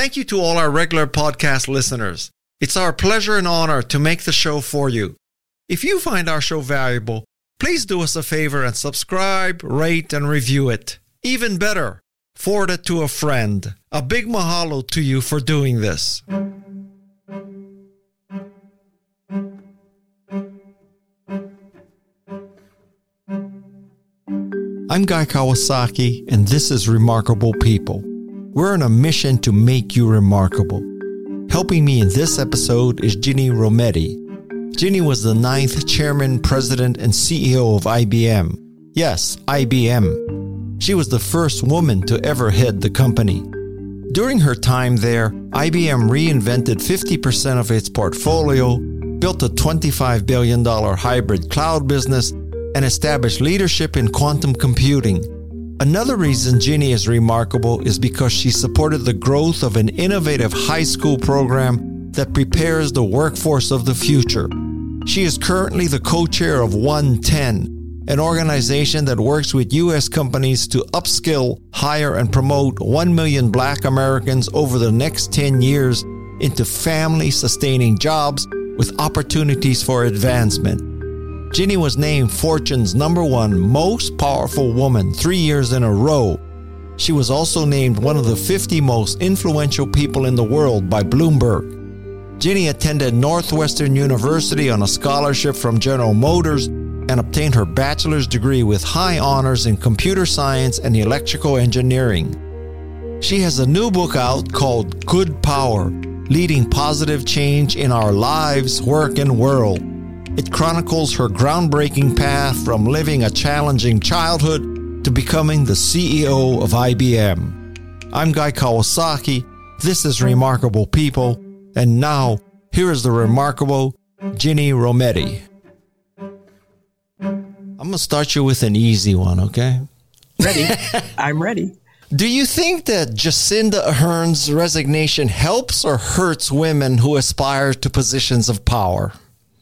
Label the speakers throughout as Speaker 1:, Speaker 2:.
Speaker 1: Thank you to all our regular podcast listeners. It's our pleasure and honor to make the show for you. If you find our show valuable, please do us a favor and subscribe, rate, and review it. Even better, forward it to a friend. A big mahalo to you for doing this. I'm Guy Kawasaki, and this is Remarkable People. We're on a mission to make you remarkable. Helping me in this episode is Ginni Rometty. Ginni was the ninth chairman, president, and CEO of IBM. Yes, IBM. She was the first woman to ever head the company. During her time there, IBM reinvented 50% of its portfolio, built a $25 billion hybrid cloud business, and established leadership in quantum computing. Another reason Ginni is remarkable is because she supported the growth of an innovative high school program that prepares the workforce of the future. She is currently the co chair of OneTen, an organization that works with U.S. companies to upskill, hire, and promote 1 million black Americans over the next 10 years into family sustaining jobs with opportunities for advancement. Ginni was named Fortune's number one most powerful woman three years in a row. She was also named one of the 50 most influential people in the world by Bloomberg. Ginny attended Northwestern University on a scholarship from General Motors and obtained her bachelor's degree with high honors in computer science and electrical engineering. She has a new book out called Good Power Leading Positive Change in Our Lives, Work, and World. It chronicles her groundbreaking path from living a challenging childhood to becoming the CEO of IBM. I'm Guy Kawasaki. This is Remarkable People. And now, here is the remarkable Ginni Rometty. I'm going to start you with an easy one, okay?
Speaker 2: Ready. I'm ready.
Speaker 1: Do you think that Jacinda Ardern's resignation helps or hurts women who aspire to positions of power?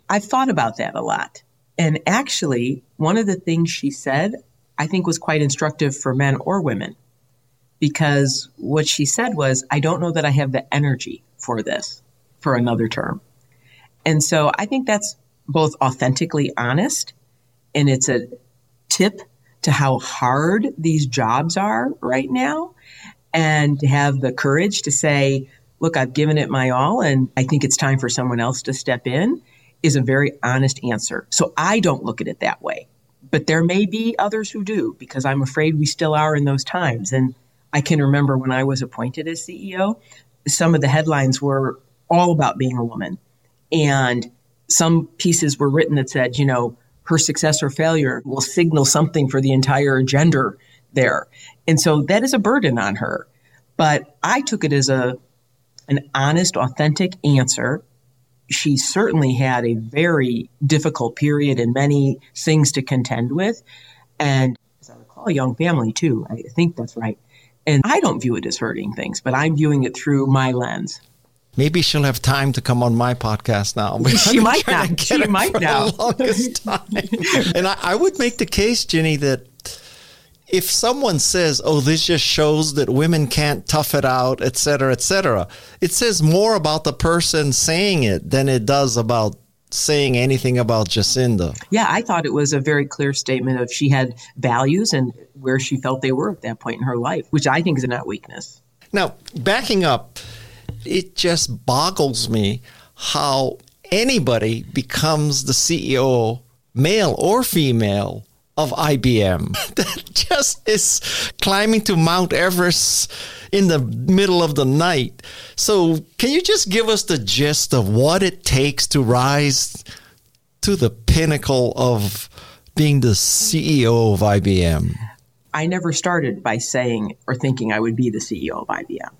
Speaker 2: I've thought about that a lot. And actually, one of the things she said, I think was quite instructive for men or women. Because what she said was, I don't know that I have the energy for this for another term. And so I think that's both authentically honest and it's a tip to how hard these jobs are right now and to have the courage to say, look, I've given it my all and I think it's time for someone else to step in is a very honest answer. So I don't look at it that way. But there may be others who do because I'm afraid we still are in those times. And I can remember when I was appointed as CEO, some of the headlines were all about being a woman. And some pieces were written that said, you know, her success or failure will signal something for the entire gender there. And so that is a burden on her. But I took it as a an honest, authentic answer she certainly had a very difficult period and many things to contend with. And as I recall, a young family too. I think that's right. And I don't view it as hurting things, but I'm viewing it through my lens.
Speaker 1: Maybe she'll have time to come on my podcast now.
Speaker 2: She might not. She might now.
Speaker 1: and I, I would make the case, Ginni, that if someone says, "Oh, this just shows that women can't tough it out," et cetera, et cetera, it says more about the person saying it than it does about saying anything about Jacinda.
Speaker 2: Yeah, I thought it was a very clear statement of she had values and where she felt they were at that point in her life, which I think is not weakness.
Speaker 1: Now, backing up, it just boggles me how anybody becomes the CEO, male or female, of IBM that just is climbing to Mount Everest in the middle of the night. So, can you just give us the gist of what it takes to rise to the pinnacle of being the CEO of IBM?
Speaker 2: I never started by saying or thinking I would be the CEO of IBM.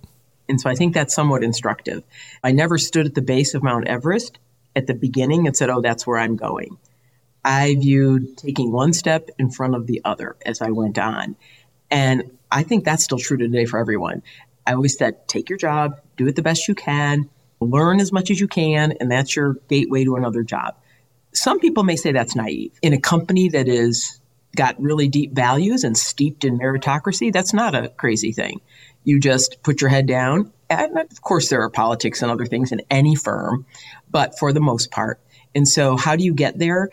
Speaker 2: And so I think that's somewhat instructive. I never stood at the base of Mount Everest at the beginning and said, oh, that's where I'm going. I viewed taking one step in front of the other as I went on. And I think that's still true today for everyone. I always said, take your job, do it the best you can, learn as much as you can, and that's your gateway to another job. Some people may say that's naive. In a company that is got really deep values and steeped in meritocracy, that's not a crazy thing. You just put your head down And of course, there are politics and other things in any firm, but for the most part. And so, how do you get there?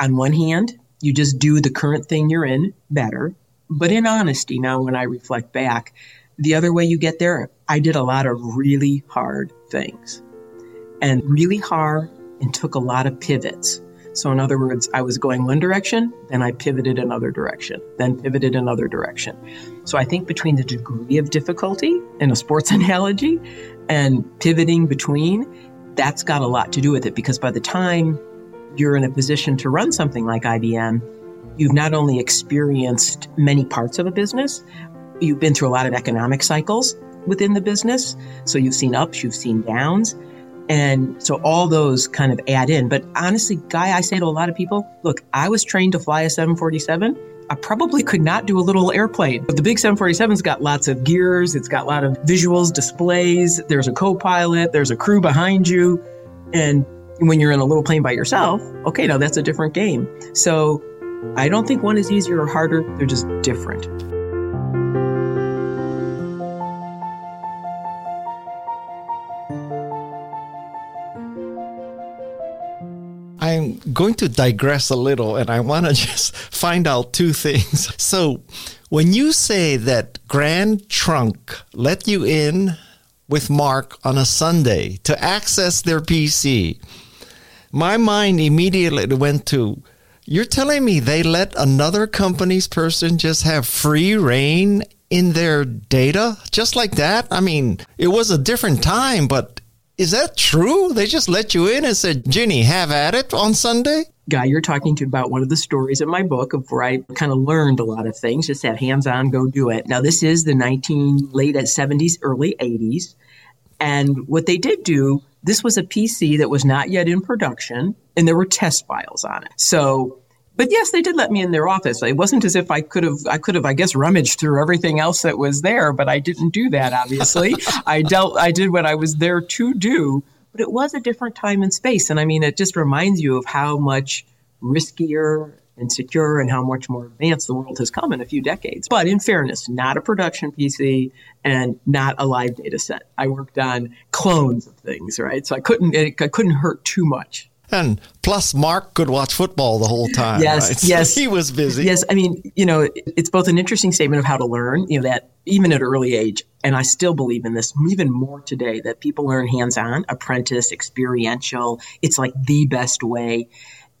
Speaker 2: On one hand, you just do the current thing you're in better. But in honesty, now when I reflect back, the other way you get there, I did a lot of really hard things and really hard and took a lot of pivots. So, in other words, I was going one direction, then I pivoted another direction, then pivoted another direction. So, I think between the degree of difficulty in a sports analogy and pivoting between, that's got a lot to do with it because by the time you're in a position to run something like IBM, you've not only experienced many parts of a business, you've been through a lot of economic cycles within the business. So you've seen ups, you've seen downs. And so all those kind of add in. But honestly, Guy, I say to a lot of people, look, I was trained to fly a 747. I probably could not do a little airplane. But the big 747's got lots of gears, it's got a lot of visuals, displays, there's a co pilot, there's a crew behind you. And when you're in a little plane by yourself, okay, now that's a different game. So I don't think one is easier or harder, they're just different.
Speaker 1: I'm going to digress a little and I want to just find out two things. So, when you say that Grand Trunk let you in with Mark on a Sunday to access their PC, my mind immediately went to you're telling me they let another company's person just have free reign in their data just like that? I mean, it was a different time, but is that true? They just let you in and said, Ginni, have at it on Sunday?
Speaker 2: Guy, you're talking to about one of the stories in my book of where I kind of learned a lot of things, just that hands on, go do it. Now, this is the 19 late 70s, early 80s. And what they did do, this was a PC that was not yet in production, and there were test files on it. So but yes, they did let me in their office. It wasn't as if I could have, I could have, I guess, rummaged through everything else that was there, but I didn't do that. Obviously, I dealt, I did what I was there to do. But it was a different time and space, and I mean, it just reminds you of how much riskier and secure and how much more advanced the world has come in a few decades. But in fairness, not a production PC and not a live data set. I worked on clones of things, right? So I couldn't, it, I couldn't hurt too much.
Speaker 1: And plus, Mark could watch football the whole time.
Speaker 2: Yes,
Speaker 1: right?
Speaker 2: yes,
Speaker 1: he was busy.
Speaker 2: Yes, I mean, you know, it's both an interesting statement of how to learn. You know that even at early age, and I still believe in this even more today that people learn hands-on, apprentice, experiential. It's like the best way,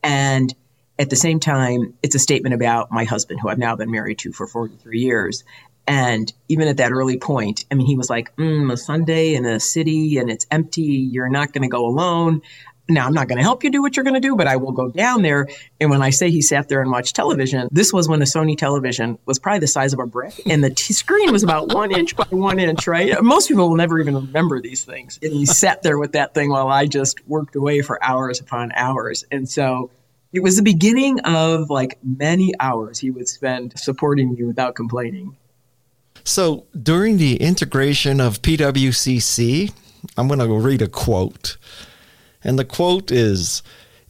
Speaker 2: and at the same time, it's a statement about my husband, who I've now been married to for 43 years. And even at that early point, I mean, he was like, mm, a Sunday in a city and it's empty. You're not going to go alone. Now, I'm not going to help you do what you're going to do, but I will go down there. And when I say he sat there and watched television, this was when a Sony television was probably the size of a brick, and the t- screen was about one inch by one inch, right? Most people will never even remember these things. And he sat there with that thing while I just worked away for hours upon hours. And so it was the beginning of like many hours he would spend supporting me without complaining.
Speaker 1: So during the integration of PWCC, I'm going to read a quote. And the quote is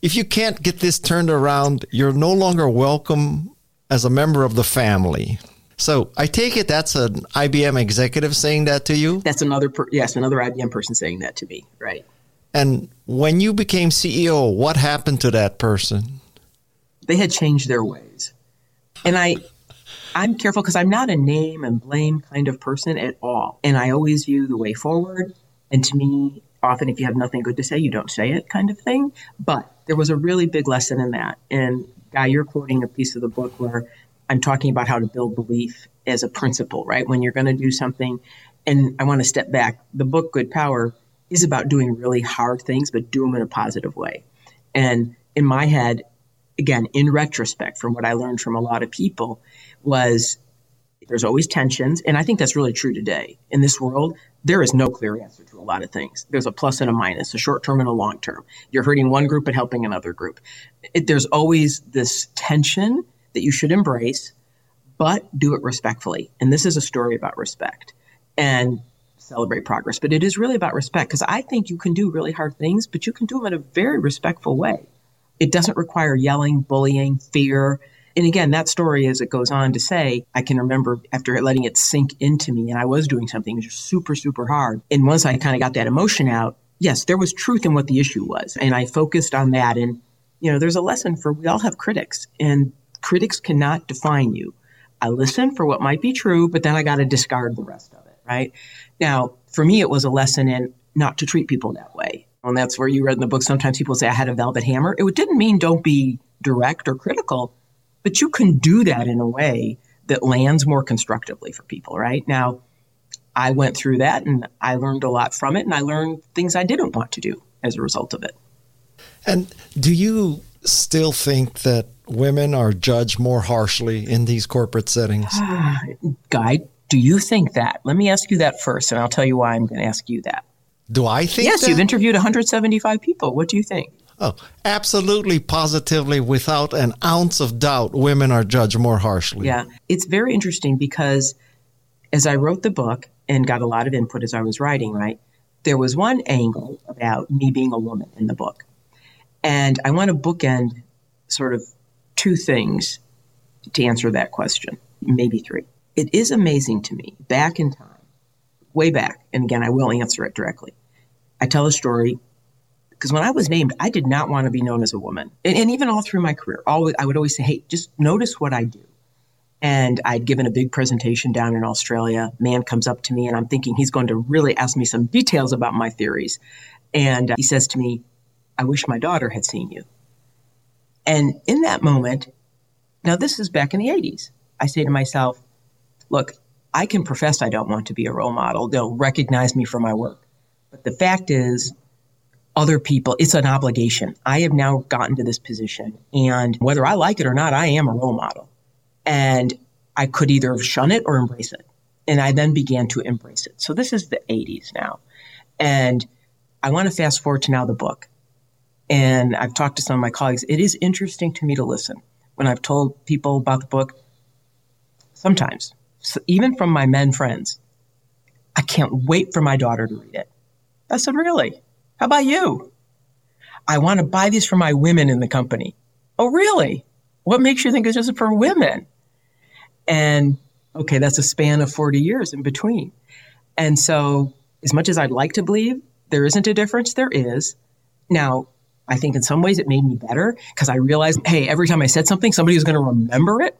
Speaker 1: If you can't get this turned around, you're no longer welcome as a member of the family. So I take it that's an IBM executive saying that to you?
Speaker 2: That's another, per- yes, another IBM person saying that to me, right.
Speaker 1: And when you became CEO, what happened to that person?
Speaker 2: They had changed their ways. And I, I'm careful because I'm not a name and blame kind of person at all. And I always view the way forward. And to me, often if you have nothing good to say, you don't say it kind of thing. But there was a really big lesson in that. And Guy, you're quoting a piece of the book where I'm talking about how to build belief as a principle, right? When you're going to do something, and I want to step back. The book Good Power is about doing really hard things, but do them in a positive way. And in my head, again, in retrospect, from what I learned from a lot of people, was there's always tensions. And I think that's really true today. In this world, there is no clear answer to a lot of things. There's a plus and a minus, a short term and a long term. You're hurting one group and helping another group. It, there's always this tension that you should embrace, but do it respectfully. And this is a story about respect and celebrate progress. But it is really about respect because I think you can do really hard things, but you can do them in a very respectful way. It doesn't require yelling, bullying, fear. And again, that story, as it goes on to say, I can remember after letting it sink into me, and I was doing something super, super hard. And once I kind of got that emotion out, yes, there was truth in what the issue was. And I focused on that. And, you know, there's a lesson for we all have critics, and critics cannot define you. I listen for what might be true, but then I got to discard the rest of it, right? Now, for me, it was a lesson in not to treat people that way. And that's where you read in the book. Sometimes people say I had a velvet hammer. It didn't mean don't be direct or critical, but you can do that in a way that lands more constructively for people, right? Now, I went through that and I learned a lot from it, and I learned things I didn't want to do as a result of it.
Speaker 1: And do you still think that women are judged more harshly in these corporate settings?
Speaker 2: Guy, do you think that? Let me ask you that first, and I'll tell you why I'm going to ask you that.
Speaker 1: Do I think
Speaker 2: Yes,
Speaker 1: that?
Speaker 2: you've interviewed 175 people. What do you think?
Speaker 1: Oh, absolutely, positively, without an ounce of doubt, women are judged more harshly.
Speaker 2: Yeah, it's very interesting because as I wrote the book and got a lot of input as I was writing, right, there was one angle about me being a woman in the book. And I want to bookend sort of two things to answer that question, maybe three. It is amazing to me, back in time, way back, and again, I will answer it directly. I tell a story because when I was named, I did not want to be known as a woman. And, and even all through my career, always, I would always say, hey, just notice what I do. And I'd given a big presentation down in Australia. Man comes up to me, and I'm thinking he's going to really ask me some details about my theories. And he says to me, I wish my daughter had seen you. And in that moment, now this is back in the 80s, I say to myself, look, I can profess I don't want to be a role model. They'll recognize me for my work. But the fact is, other people, it's an obligation. I have now gotten to this position, and whether I like it or not, I am a role model. And I could either shun it or embrace it. And I then began to embrace it. So this is the 80s now. And I want to fast forward to now the book. And I've talked to some of my colleagues. It is interesting to me to listen when I've told people about the book. Sometimes, so even from my men friends, I can't wait for my daughter to read it. I said, Really? How about you? I want to buy these for my women in the company. Oh, really? What makes you think it's just for women? And okay, that's a span of 40 years in between. And so, as much as I'd like to believe there isn't a difference, there is. Now, I think in some ways it made me better because I realized, hey, every time I said something, somebody was going to remember it.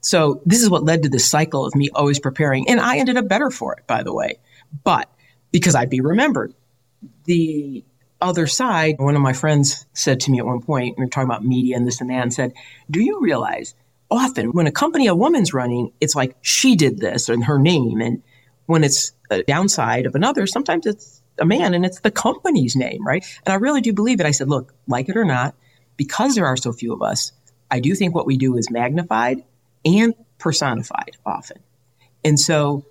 Speaker 2: So, this is what led to this cycle of me always preparing. And I ended up better for it, by the way. But because I'd be remembered. The other side, one of my friends said to me at one point, we were talking about media and this and that, and said, Do you realize often when a company a woman's running, it's like she did this and her name. And when it's a downside of another, sometimes it's a man and it's the company's name, right? And I really do believe it. I said, Look, like it or not, because there are so few of us, I do think what we do is magnified and personified often. And so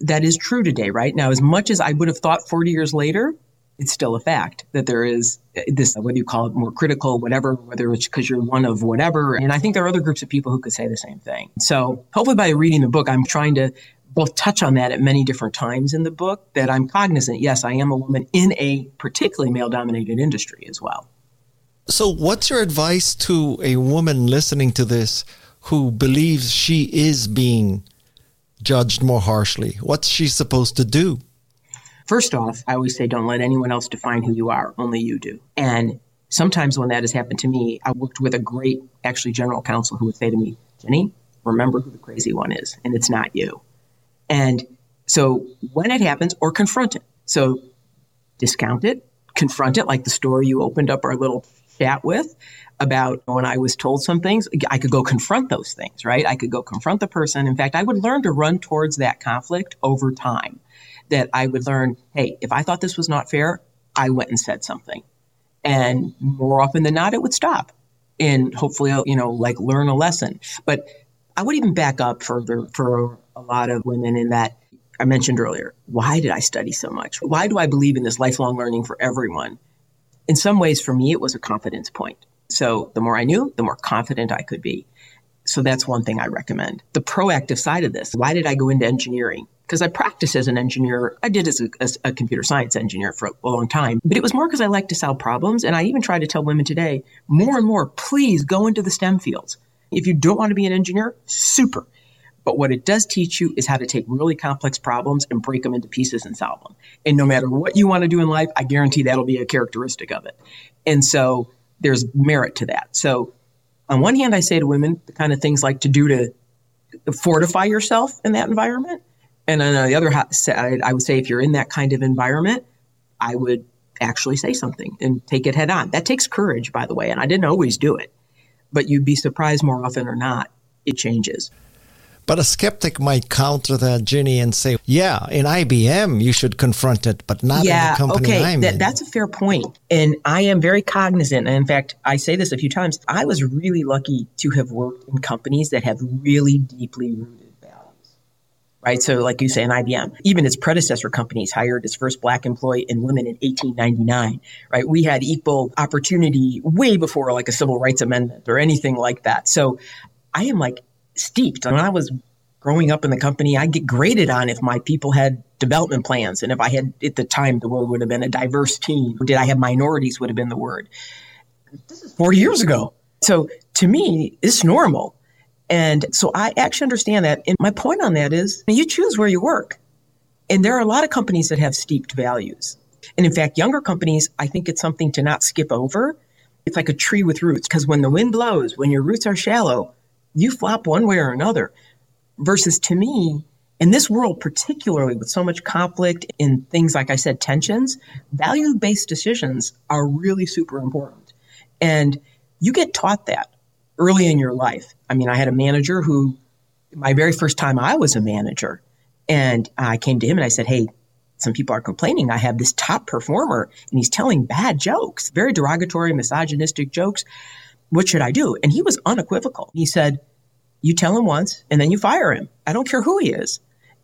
Speaker 2: that is true today, right? Now, as much as I would have thought 40 years later, it's still a fact that there is uh, this, whether you call it more critical, whatever, whether it's because you're one of whatever. And I think there are other groups of people who could say the same thing. So hopefully by reading the book, I'm trying to both touch on that at many different times in the book that I'm cognizant. Yes, I am a woman in a particularly male dominated industry as well.
Speaker 1: So, what's your advice to a woman listening to this who believes she is being judged more harshly? What's she supposed to do?
Speaker 2: First off, I always say don't let anyone else define who you are, only you do. And sometimes when that has happened to me, I worked with a great, actually, general counsel who would say to me, Jenny, remember who the crazy one is, and it's not you. And so when it happens, or confront it. So discount it, confront it, like the story you opened up our little chat with about when I was told some things, I could go confront those things, right? I could go confront the person. In fact, I would learn to run towards that conflict over time. That I would learn, hey, if I thought this was not fair, I went and said something. And more often than not, it would stop. And hopefully, you know, like learn a lesson. But I would even back up further for a lot of women in that I mentioned earlier. Why did I study so much? Why do I believe in this lifelong learning for everyone? In some ways, for me, it was a confidence point. So the more I knew, the more confident I could be. So that's one thing I recommend. The proactive side of this. Why did I go into engineering? Because I practiced as an engineer. I did as a, as a, computer science engineer for a long time, but it was more because I like to solve problems. And I even try to tell women today more and more, please go into the STEM fields. If you don't want to be an engineer, super. But what it does teach you is how to take really complex problems and break them into pieces and solve them. And no matter what you want to do in life, I guarantee that'll be a characteristic of it. And so there's merit to that. So on one hand, I say to women the kind of things like to do to fortify yourself in that environment. And on the other side, I would say if you're in that kind of environment, I would actually say something and take it head on. That takes courage, by the way, and I didn't always do it, but you'd be surprised more often or not, it changes.
Speaker 1: But a skeptic might counter that, Ginni, and say, yeah, in IBM, you should confront it, but not yeah, in the company
Speaker 2: okay,
Speaker 1: I'm
Speaker 2: that, in. That's a fair point. And I am very cognizant. And in fact, I say this a few times. I was really lucky to have worked in companies that have really deeply rooted values. Right. So, like you say, in IBM, even its predecessor companies hired its first black employee and women in 1899. Right. We had equal opportunity way before like a civil rights amendment or anything like that. So I am like steeped. When I was growing up in the company, I'd get graded on if my people had development plans and if I had at the time the word would have been a diverse team. Did I have minorities would have been the word. This is 40 years ago. So to me, it's normal. And so I actually understand that. And my point on that is you choose where you work. And there are a lot of companies that have steeped values. And in fact, younger companies, I think it's something to not skip over. It's like a tree with roots because when the wind blows, when your roots are shallow, you flop one way or another. Versus to me, in this world, particularly with so much conflict and things like I said, tensions, value based decisions are really super important. And you get taught that early in your life. I mean, I had a manager who, my very first time I was a manager, and I came to him and I said, Hey, some people are complaining. I have this top performer and he's telling bad jokes, very derogatory, misogynistic jokes what should I do? And he was unequivocal. He said, you tell him once and then you fire him. I don't care who he is.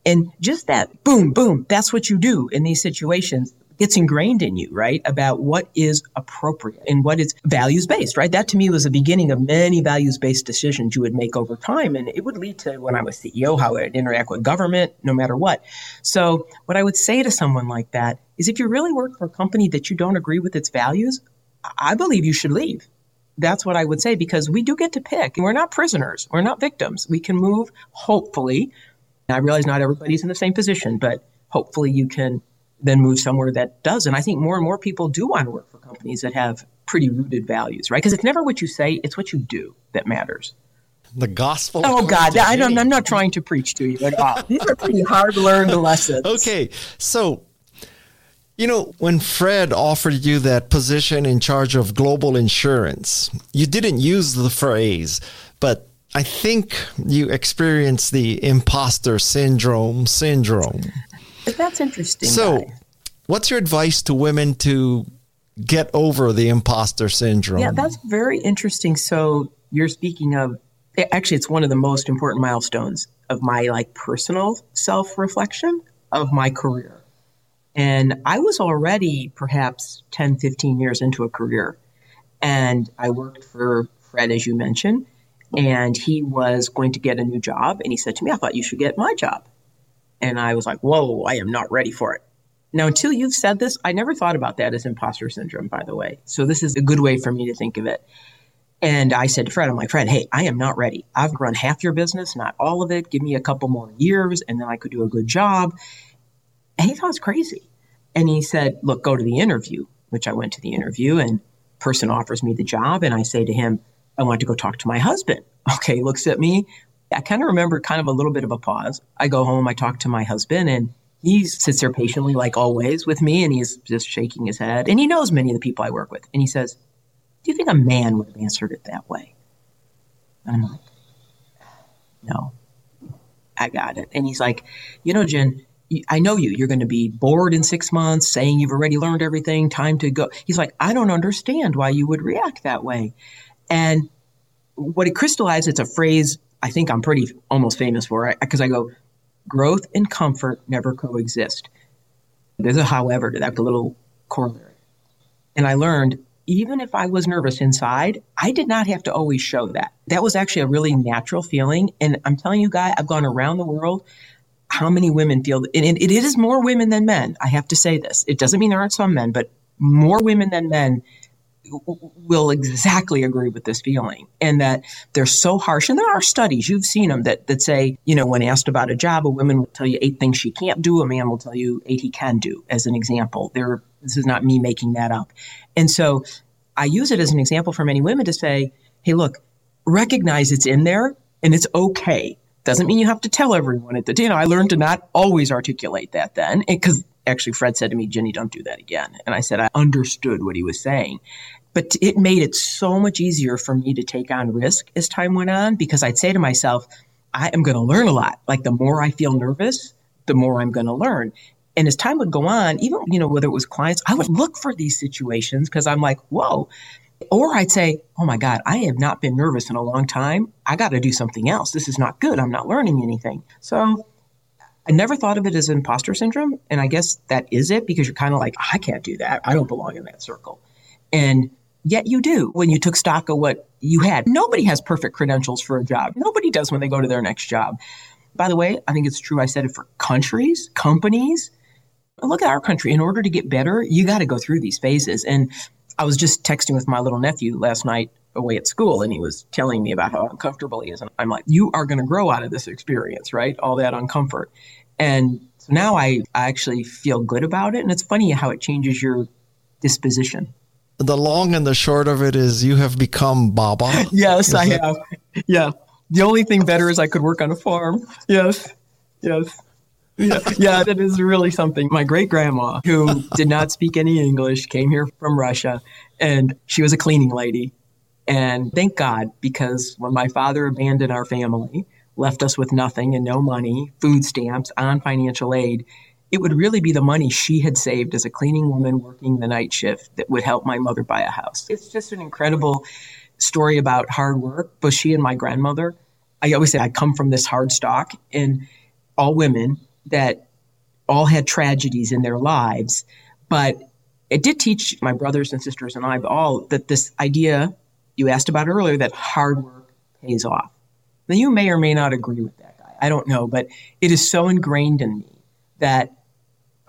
Speaker 2: And just that boom, boom, that's what you do in these situations gets ingrained in you, right? About what is appropriate and what is values based, right? That to me was the beginning of many values based decisions you would make over time. And it would lead to when I was CEO, how I would interact with government, no matter what. So what I would say to someone like that is if you really work for a company that you don't agree with its values, I believe you should leave that's what I would say because we do get to pick. We're not prisoners. We're not victims. We can move, hopefully. I realize not everybody's in the same position, but hopefully you can then move somewhere that does. And I think more and more people do want to work for companies that have pretty rooted values, right? Because it's never what you say, it's what you do that matters.
Speaker 1: The gospel.
Speaker 2: Oh God, I don't, I'm not trying to preach to you at all. These are pretty hard learned lessons.
Speaker 1: Okay, so you know, when Fred offered you that position in charge of global insurance, you didn't use the phrase, but I think you experienced the imposter syndrome syndrome.
Speaker 2: That's interesting.
Speaker 1: So, guy. what's your advice to women to get over the imposter syndrome?
Speaker 2: Yeah, that's very interesting. So, you're speaking of actually it's one of the most important milestones of my like personal self-reflection of my career and I was already perhaps 10, 15 years into a career. And I worked for Fred, as you mentioned, and he was going to get a new job. And he said to me, I thought you should get my job. And I was like, whoa, I am not ready for it. Now, until you've said this, I never thought about that as imposter syndrome, by the way. So this is a good way for me to think of it. And I said to Fred, I'm like, Fred, hey, I am not ready. I've run half your business, not all of it. Give me a couple more years and then I could do a good job. And he thought it was crazy. And he said, Look, go to the interview, which I went to the interview, and person offers me the job. And I say to him, I want to go talk to my husband. Okay, looks at me. I kind of remember kind of a little bit of a pause. I go home, I talk to my husband, and he sits there patiently, like always, with me, and he's just shaking his head. And he knows many of the people I work with. And he says, Do you think a man would have answered it that way? And I'm like, No, I got it. And he's like, You know, Jen, I know you. You're going to be bored in six months, saying you've already learned everything, time to go. He's like, I don't understand why you would react that way. And what it crystallized, it's a phrase I think I'm pretty almost famous for because I go, growth and comfort never coexist. There's a however to that little corollary. And I learned even if I was nervous inside, I did not have to always show that. That was actually a really natural feeling. And I'm telling you, guy, I've gone around the world how many women feel, and it is more women than men. I have to say this. It doesn't mean there aren't some men, but more women than men will exactly agree with this feeling and that they're so harsh. And there are studies, you've seen them, that, that say, you know, when asked about a job, a woman will tell you eight things she can't do, a man will tell you eight he can do, as an example. There, this is not me making that up. And so I use it as an example for many women to say, hey, look, recognize it's in there and it's okay. Doesn't mean you have to tell everyone at the, you know, I learned to not always articulate that then because actually Fred said to me, Jenny, don't do that again. And I said, I understood what he was saying. But it made it so much easier for me to take on risk as time went on because I'd say to myself, I am going to learn a lot. Like the more I feel nervous, the more I'm going to learn. And as time would go on, even, you know, whether it was clients, I would look for these situations because I'm like, whoa. Or I'd say, oh my God, I have not been nervous in a long time. I got to do something else. This is not good. I'm not learning anything. So I never thought of it as imposter syndrome. And I guess that is it because you're kind of like, I can't do that. I don't belong in that circle. And Yet you do when you took stock of what you had. Nobody has perfect credentials for a job. Nobody does when they go to their next job. By the way, I think it's true. I said it for countries, companies. Look at our country. In order to get better, you got to go through these phases. And I was just texting with my little nephew last night away at school, and he was telling me about how uncomfortable he is. And I'm like, you are going to grow out of this experience, right? All that uncomfort. And so now I, I actually feel good about it. And it's funny how it changes your disposition
Speaker 1: the long and the short of it is you have become Baba.
Speaker 2: yes, is I that- have. Yeah. The only thing better is I could work on a farm. Yes. Yes. Yeah, yeah, that is really something. My great grandma, who did not speak any English, came here from Russia and she was a cleaning lady. And thank God, because when my father abandoned our family, left us with nothing and no money, food stamps, on financial aid, it would really be the money she had saved as a cleaning woman working the night shift that would help my mother buy a house. It's just an incredible story about hard work. But she and my grandmother, I always say I come from this hard stock, and all women that all had tragedies in their lives. But it did teach my brothers and sisters and I all that this idea you asked about earlier that hard work pays off. Now, you may or may not agree with that guy. I don't know, but it is so ingrained in me that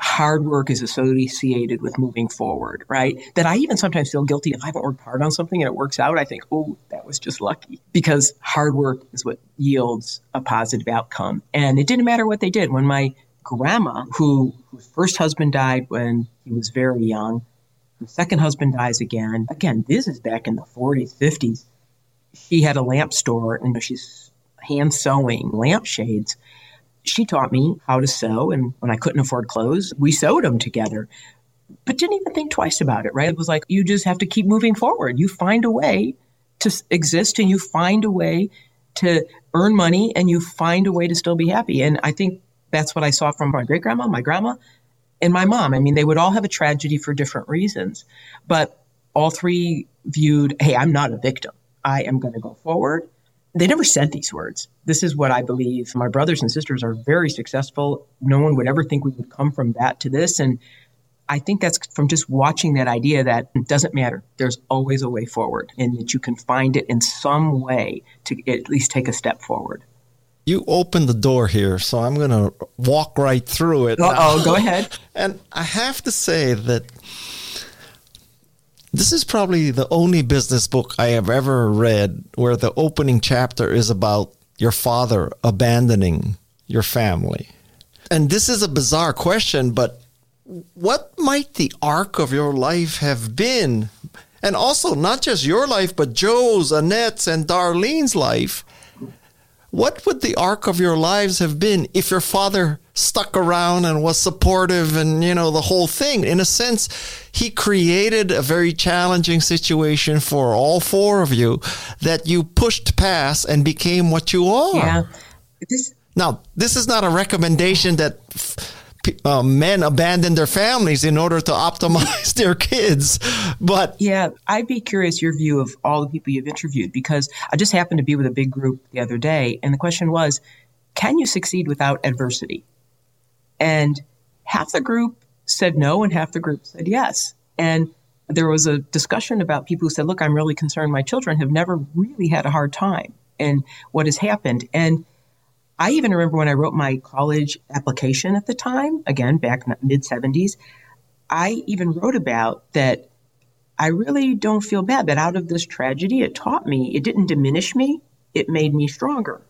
Speaker 2: hard work is associated with moving forward, right? That I even sometimes feel guilty if I haven't worked hard on something and it works out. I think, oh, that was just lucky because hard work is what yields a positive outcome. And it didn't matter what they did. When my grandma, who whose first husband died when he was very young, her second husband dies again. Again, this is back in the 40s, 50s. She had a lamp store and she's hand sewing lampshades she taught me how to sew. And when I couldn't afford clothes, we sewed them together, but didn't even think twice about it, right? It was like, you just have to keep moving forward. You find a way to exist and you find a way to earn money and you find a way to still be happy. And I think that's what I saw from my great grandma, my grandma, and my mom. I mean, they would all have a tragedy for different reasons, but all three viewed, hey, I'm not a victim. I am going to go forward they never said these words. This is what I believe. My brothers and sisters are very successful. No one would ever think we would come from that to this. And I think that's from just watching that idea that it doesn't matter. There's always a way forward and that you can find it in some way to at least take a step forward.
Speaker 1: You opened the door here, so I'm going to walk right through it.
Speaker 2: Oh, go ahead.
Speaker 1: And I have to say that this is probably the only business book I have ever read where the opening chapter is about your father abandoning your family. And this is a bizarre question, but what might the arc of your life have been? And also, not just your life, but Joe's, Annette's, and Darlene's life what would the arc of your lives have been if your father stuck around and was supportive and, you know, the whole thing? In a sense, he created a very challenging situation for all four of you that you pushed past and became what you are.
Speaker 2: Yeah.
Speaker 1: This- now, this is not a recommendation that uh, men abandon their families in order to optimize their kids. But
Speaker 2: yeah, I'd be curious your view of all the people you've interviewed because I just happened to be with a big group the other day, and the question was, can you succeed without adversity? And half the group said no, and half the group said yes. And there was a discussion about people who said, "Look, I'm really concerned. My children have never really had a hard time." And what has happened? And I even remember when I wrote my college application at the time, again, back mid 70s, I even wrote about that I really don't feel bad that out of this tragedy, it taught me, it didn't diminish me, it made me stronger.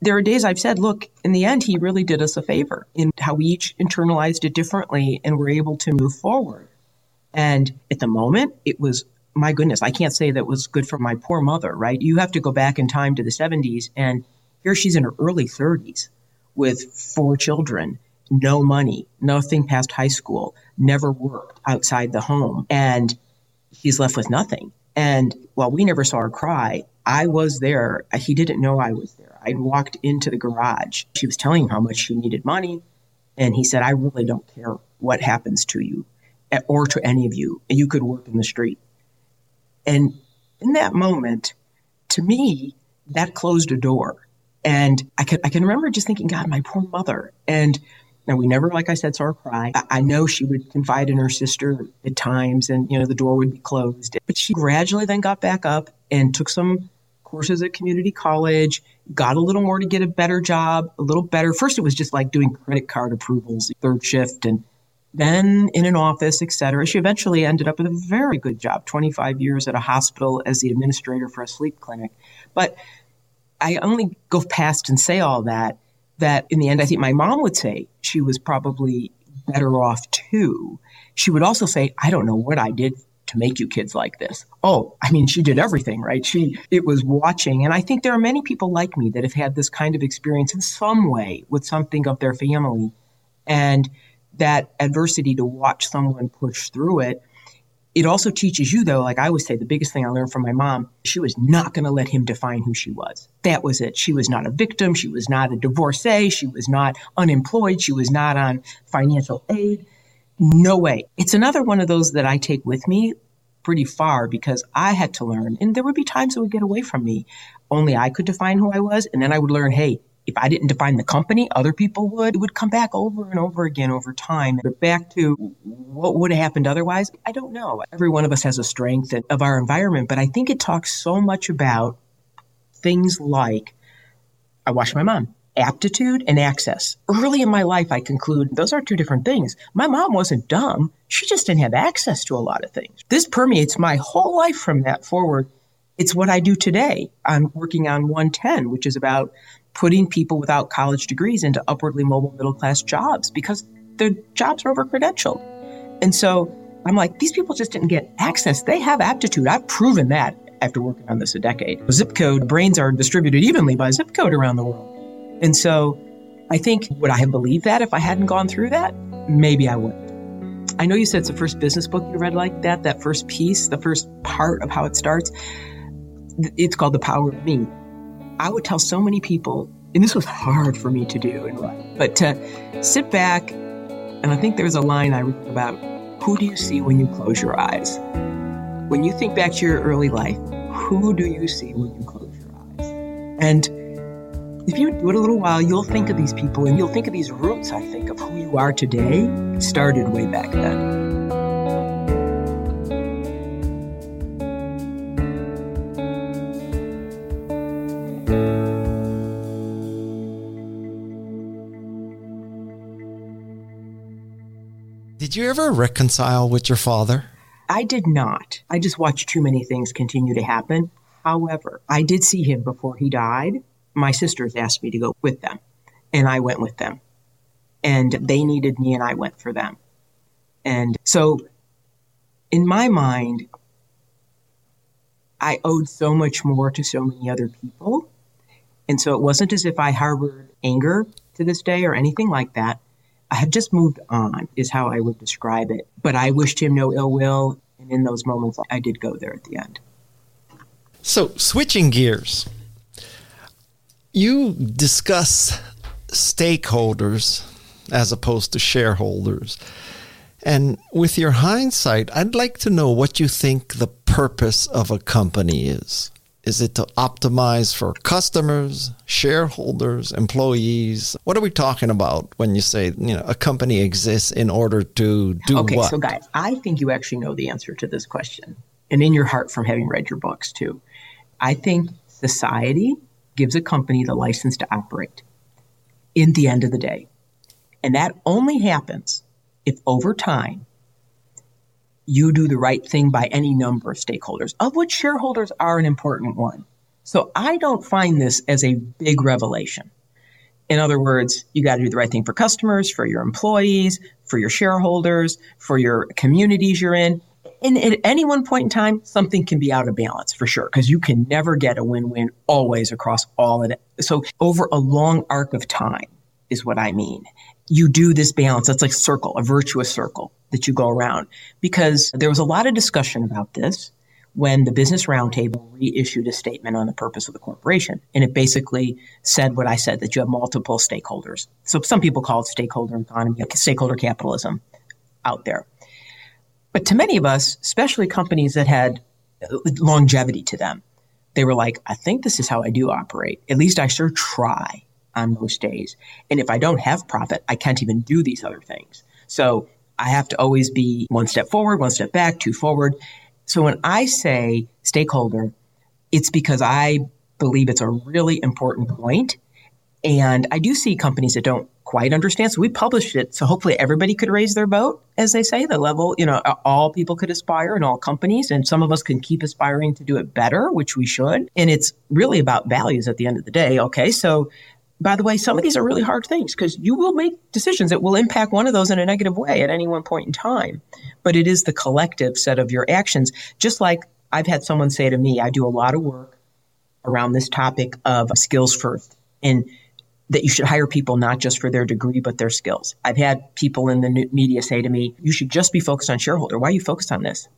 Speaker 2: There are days I've said, look, in the end, he really did us a favor in how we each internalized it differently and were able to move forward. And at the moment, it was, my goodness, I can't say that was good for my poor mother, right? You have to go back in time to the 70s, and here she's in her early 30s with four children no money, nothing past high school, never worked outside the home. And she's left with nothing. And while we never saw her cry, I was there. He didn't know I was there. I walked into the garage. She was telling him how much she needed money. And he said, I really don't care what happens to you eh, or to any of you. You could work in the street. And in that moment, to me, that closed a door. And I can, I can remember just thinking, God, my poor mother. And now, we never, like I said, saw her cry. I, I know she would confide in her sister at times and, you know, the door would be closed. But she gradually then got back up and took some courses at community college, got a little more to get a better job, a little better. First, it was just like doing credit card approvals, third shift, and then in an office, et cetera. She eventually ended up with a very good job, 25 years at a hospital as the administrator for a sleep clinic. But I only go past and say all that that in the end, I think my mom would say she was probably better off too. She would also say, I don't know what I did to make you kids like this. Oh, I mean, she did everything, right? She, it was watching. And I think there are many people like me that have had this kind of experience in some way with something of their family. And that adversity to watch someone push through it it also teaches you, though, like I always say, the biggest thing I learned from my mom, she was not going to let him define who she was. That was it. She was not a victim. She was not a divorcee. She was not unemployed. She was not on financial aid. No way. It's another one of those that I take with me pretty far because I had to learn, and there would be times it would get away from me. Only I could define who I was. And then I would learn, hey, if I didn't define the company, other people would. It would come back over and over again over time. But back to what would have happened otherwise, I don't know. Every one of us has a strength of our environment, but I think it talks so much about things like I watched my mom. Aptitude and access. Early in my life, I conclude those are two different things. My mom wasn't dumb. She just didn't have access to a lot of things. This permeates my whole life from that forward. It's what I do today. I'm working on OneTen, which is about putting people without college degrees into upwardly mobile middle class jobs because their jobs are over credentialed. And so I'm like, these people just didn't get access. They have aptitude. I've proven that after working on this a decade. Zip code brains are distributed evenly by zip code around the world. And so I think would I have believed that if I hadn't gone through that? Maybe I would. I know you said it's the first business book you read like that, that first piece, the first part of how it starts. It's called The Power of Me. I would tell so many people, and this was hard for me to do and write, but to sit back, and I think there's a line I read about who do you see when you close your eyes? When you think back to your early life, who do you see when you close your eyes? And if you do it a little while, you'll think of these people and you'll think of these roots, I think, of who you are today started way back then.
Speaker 1: Did you ever reconcile with your father?
Speaker 2: I did not. I just watched too many things continue to happen. However, I did see him before he died. My sisters asked me to go with them, and I went with them. And they needed me, and I went for them. And so, in my mind, I owed so much more to so many other people. And so it wasn't as if I harbored anger to this day or anything like that. I had just moved on, is how I would describe it. But I wished him no ill will. And in those moments, I did go there at the end.
Speaker 1: So, switching gears, you discuss stakeholders as opposed to shareholders. And with your hindsight, I'd like to know what you think the purpose of a company is. Is it to optimize for customers, shareholders, employees? What are we talking about when you say, you know, a company exists in order to do
Speaker 2: okay,
Speaker 1: what?
Speaker 2: so guys, I think you actually know the answer to this question. And in your heart from having read your books too. I think society gives a company the license to operate in the end of the day. And that only happens if over time you do the right thing by any number of stakeholders, of which shareholders are an important one. So I don't find this as a big revelation. In other words, you got to do the right thing for customers, for your employees, for your shareholders, for your communities you're in. And at any one point in time, something can be out of balance for sure, because you can never get a win win always across all of it. So over a long arc of time is what I mean. You do this balance. That's like circle, a virtuous circle that you go around because there was a lot of discussion about this when the Business Roundtable reissued a statement on the purpose of the corporation. And it basically said what I said that you have multiple stakeholders. So some people call it stakeholder economy, stakeholder capitalism out there. But to many of us, especially companies that had longevity to them, they were like, I think this is how I do operate. At least I sure try on most days. And if I don't have profit, I can't even do these other things. So I have to always be one step forward, one step back, two forward. So when I say stakeholder, it's because I believe it's a really important point. And I do see companies that don't quite understand. So we published it. So hopefully everybody could raise their boat, as they say, the level, you know, all people could aspire and all companies. And some of us can keep aspiring to do it better, which we should. And it's really about values at the end of the day. Okay. So by the way, some of these are really hard things because you will make decisions that will impact one of those in a negative way at any one point in time. But it is the collective set of your actions. Just like I've had someone say to me, I do a lot of work around this topic of skills first and that you should hire people not just for their degree, but their skills. I've had people in the media say to me, you should just be focused on shareholder. Why are you focused on this?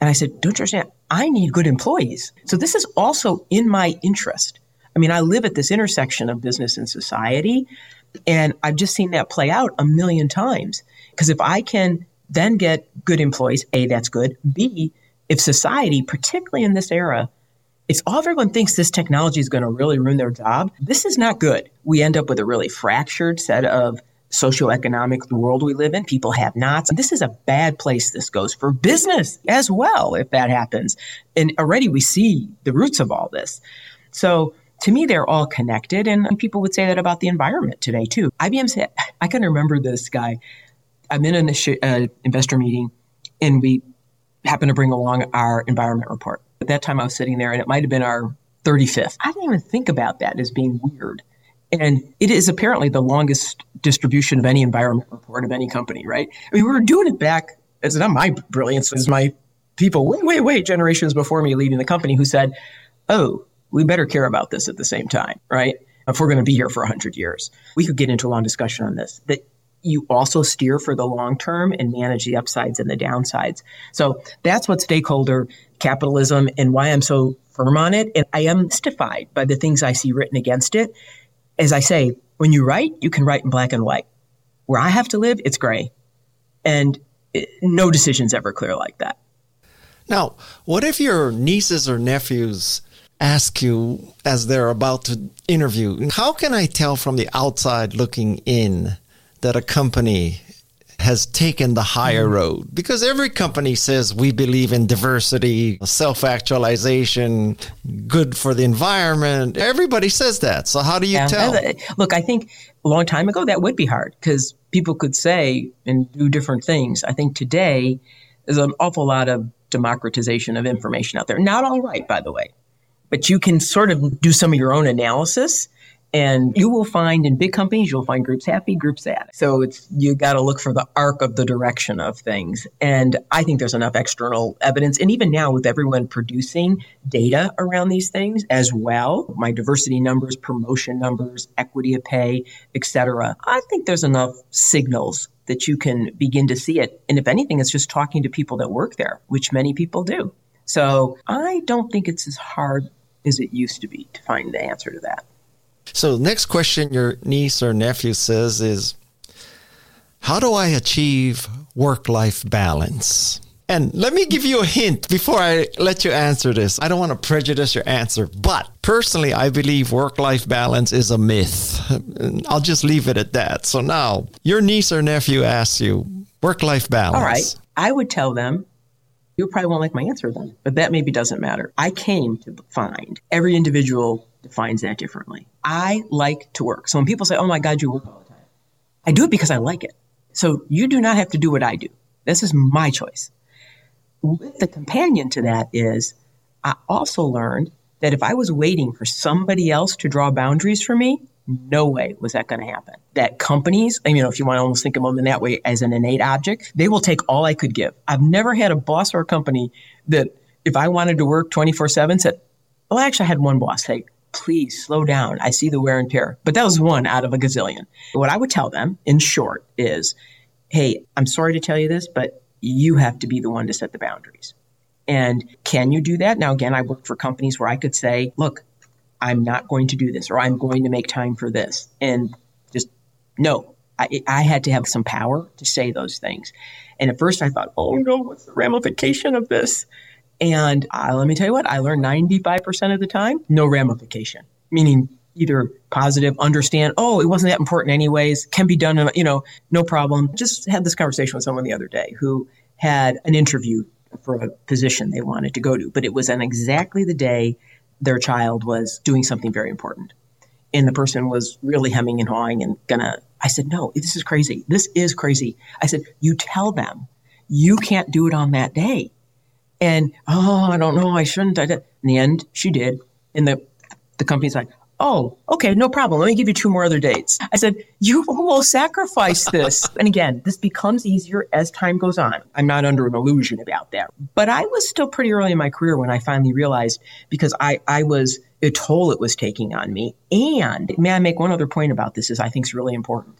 Speaker 2: And I said, don't you understand? I need good employees. So this is also in my interest I mean, I live at this intersection of business and society, and I've just seen that play out a million times. Because if I can then get good employees, A, that's good. B, if society, particularly in this era, if all everyone thinks this technology is going to really ruin their job, this is not good. We end up with a really fractured set of socioeconomic world we live in. People have nots. This is a bad place this goes for business as well, if that happens. And already we see the roots of all this. So to me, they're all connected. And people would say that about the environment today, too. IBM said, I can remember this guy. I'm in an uh, investor meeting and we happened to bring along our environment report. At that time, I was sitting there and it might have been our 35th. I didn't even think about that as being weird. And it is apparently the longest distribution of any environment report of any company, right? I mean, we were doing it back, it's not my brilliance, it's my people, wait, wait, wait, generations before me leading the company who said, oh, we better care about this at the same time, right? If we're going to be here for 100 years. We could get into a long discussion on this. That you also steer for the long term and manage the upsides and the downsides. So that's what stakeholder capitalism and why I'm so firm on it. And I am mystified by the things I see written against it. As I say, when you write, you can write in black and white. Where I have to live, it's gray. And it, no decision's ever clear like that.
Speaker 1: Now, what if your nieces or nephews ask you as they're about to interview, how can I tell from the outside looking in that a company has taken the higher mm-hmm. road? Because every company says we believe in diversity, self actualization, good for the environment. Everybody says that. So how do you yeah. tell?
Speaker 2: Look, I think a long time ago that would be hard because people could say and do different things. I think today there's an awful lot of democratization of information out there. Not all right, by the way but you can sort of do some of your own analysis and you will find in big companies, you'll find groups happy, groups sad. So it's, you got to look for the arc of the direction of things. And I think there's enough external evidence. And even now with everyone producing data around these things as well, my diversity numbers, promotion numbers, equity of pay, etc. I think there's enough signals that you can begin to see it. And if anything, it's just talking to people that work there, which many people do. So I don't think it's as hard as it used to be to find the answer to that.
Speaker 1: So, next question your niece or nephew says is How do I achieve work life balance? And let me give you a hint before I let you answer this. I don't want to prejudice your answer, but personally, I believe work life balance is a myth. I'll just leave it at that. So now, your niece or nephew asks you work life balance. All
Speaker 2: right. I would tell them you probably won't like my answer then, but that maybe doesn't matter. I came to find every individual defines that differently. I like to work. So when people say, oh my God, you work all the time, I do it because I like it. So you do not have to do what I do. This is my choice. the companion to that is I also learned that if I was waiting for somebody else to draw boundaries for me, no way was that going to happen. That companies, I mean, you know, if you want to almost think of them in that way as an innate object, they will take all I could give. I've never had a boss or a company that if I wanted to work 24 7 said, well, actually, I had one boss say, please slow down. I see the wear and tear. But that was one out of a gazillion. What I would tell them in short is, hey, I'm sorry to tell you this, but you have to be the one to set the boundaries. And can you do that? Now, again, I worked for companies where I could say, look, I'm not going to do this or I'm going to make time for this. And just no, I, I had to have some power to say those things. And at first I thought, oh no, what's the ramification of this? And uh, let me tell you what, I learned 95% of the time, no ramification, meaning either positive, understand, oh, it wasn't that important anyways, can be done, you know, no problem. Just had this conversation with someone the other day who had an interview for a position they wanted to go to, but it was on exactly the day their child was doing something very important. And the person was really hemming and hawing and gonna, I said, no, this is crazy. This is crazy. I said, you tell them you can't do it on that day. And, oh, I don't know, I shouldn't. I. In the end, she did. And the, the company's like, Oh, okay, no problem. Let me give you two more other dates. I said, You will sacrifice this. and again, this becomes easier as time goes on. I'm not under an illusion about that. But I was still pretty early in my career when I finally realized because I, I was a toll it was taking on me. And may I make one other point about this is I think is really important.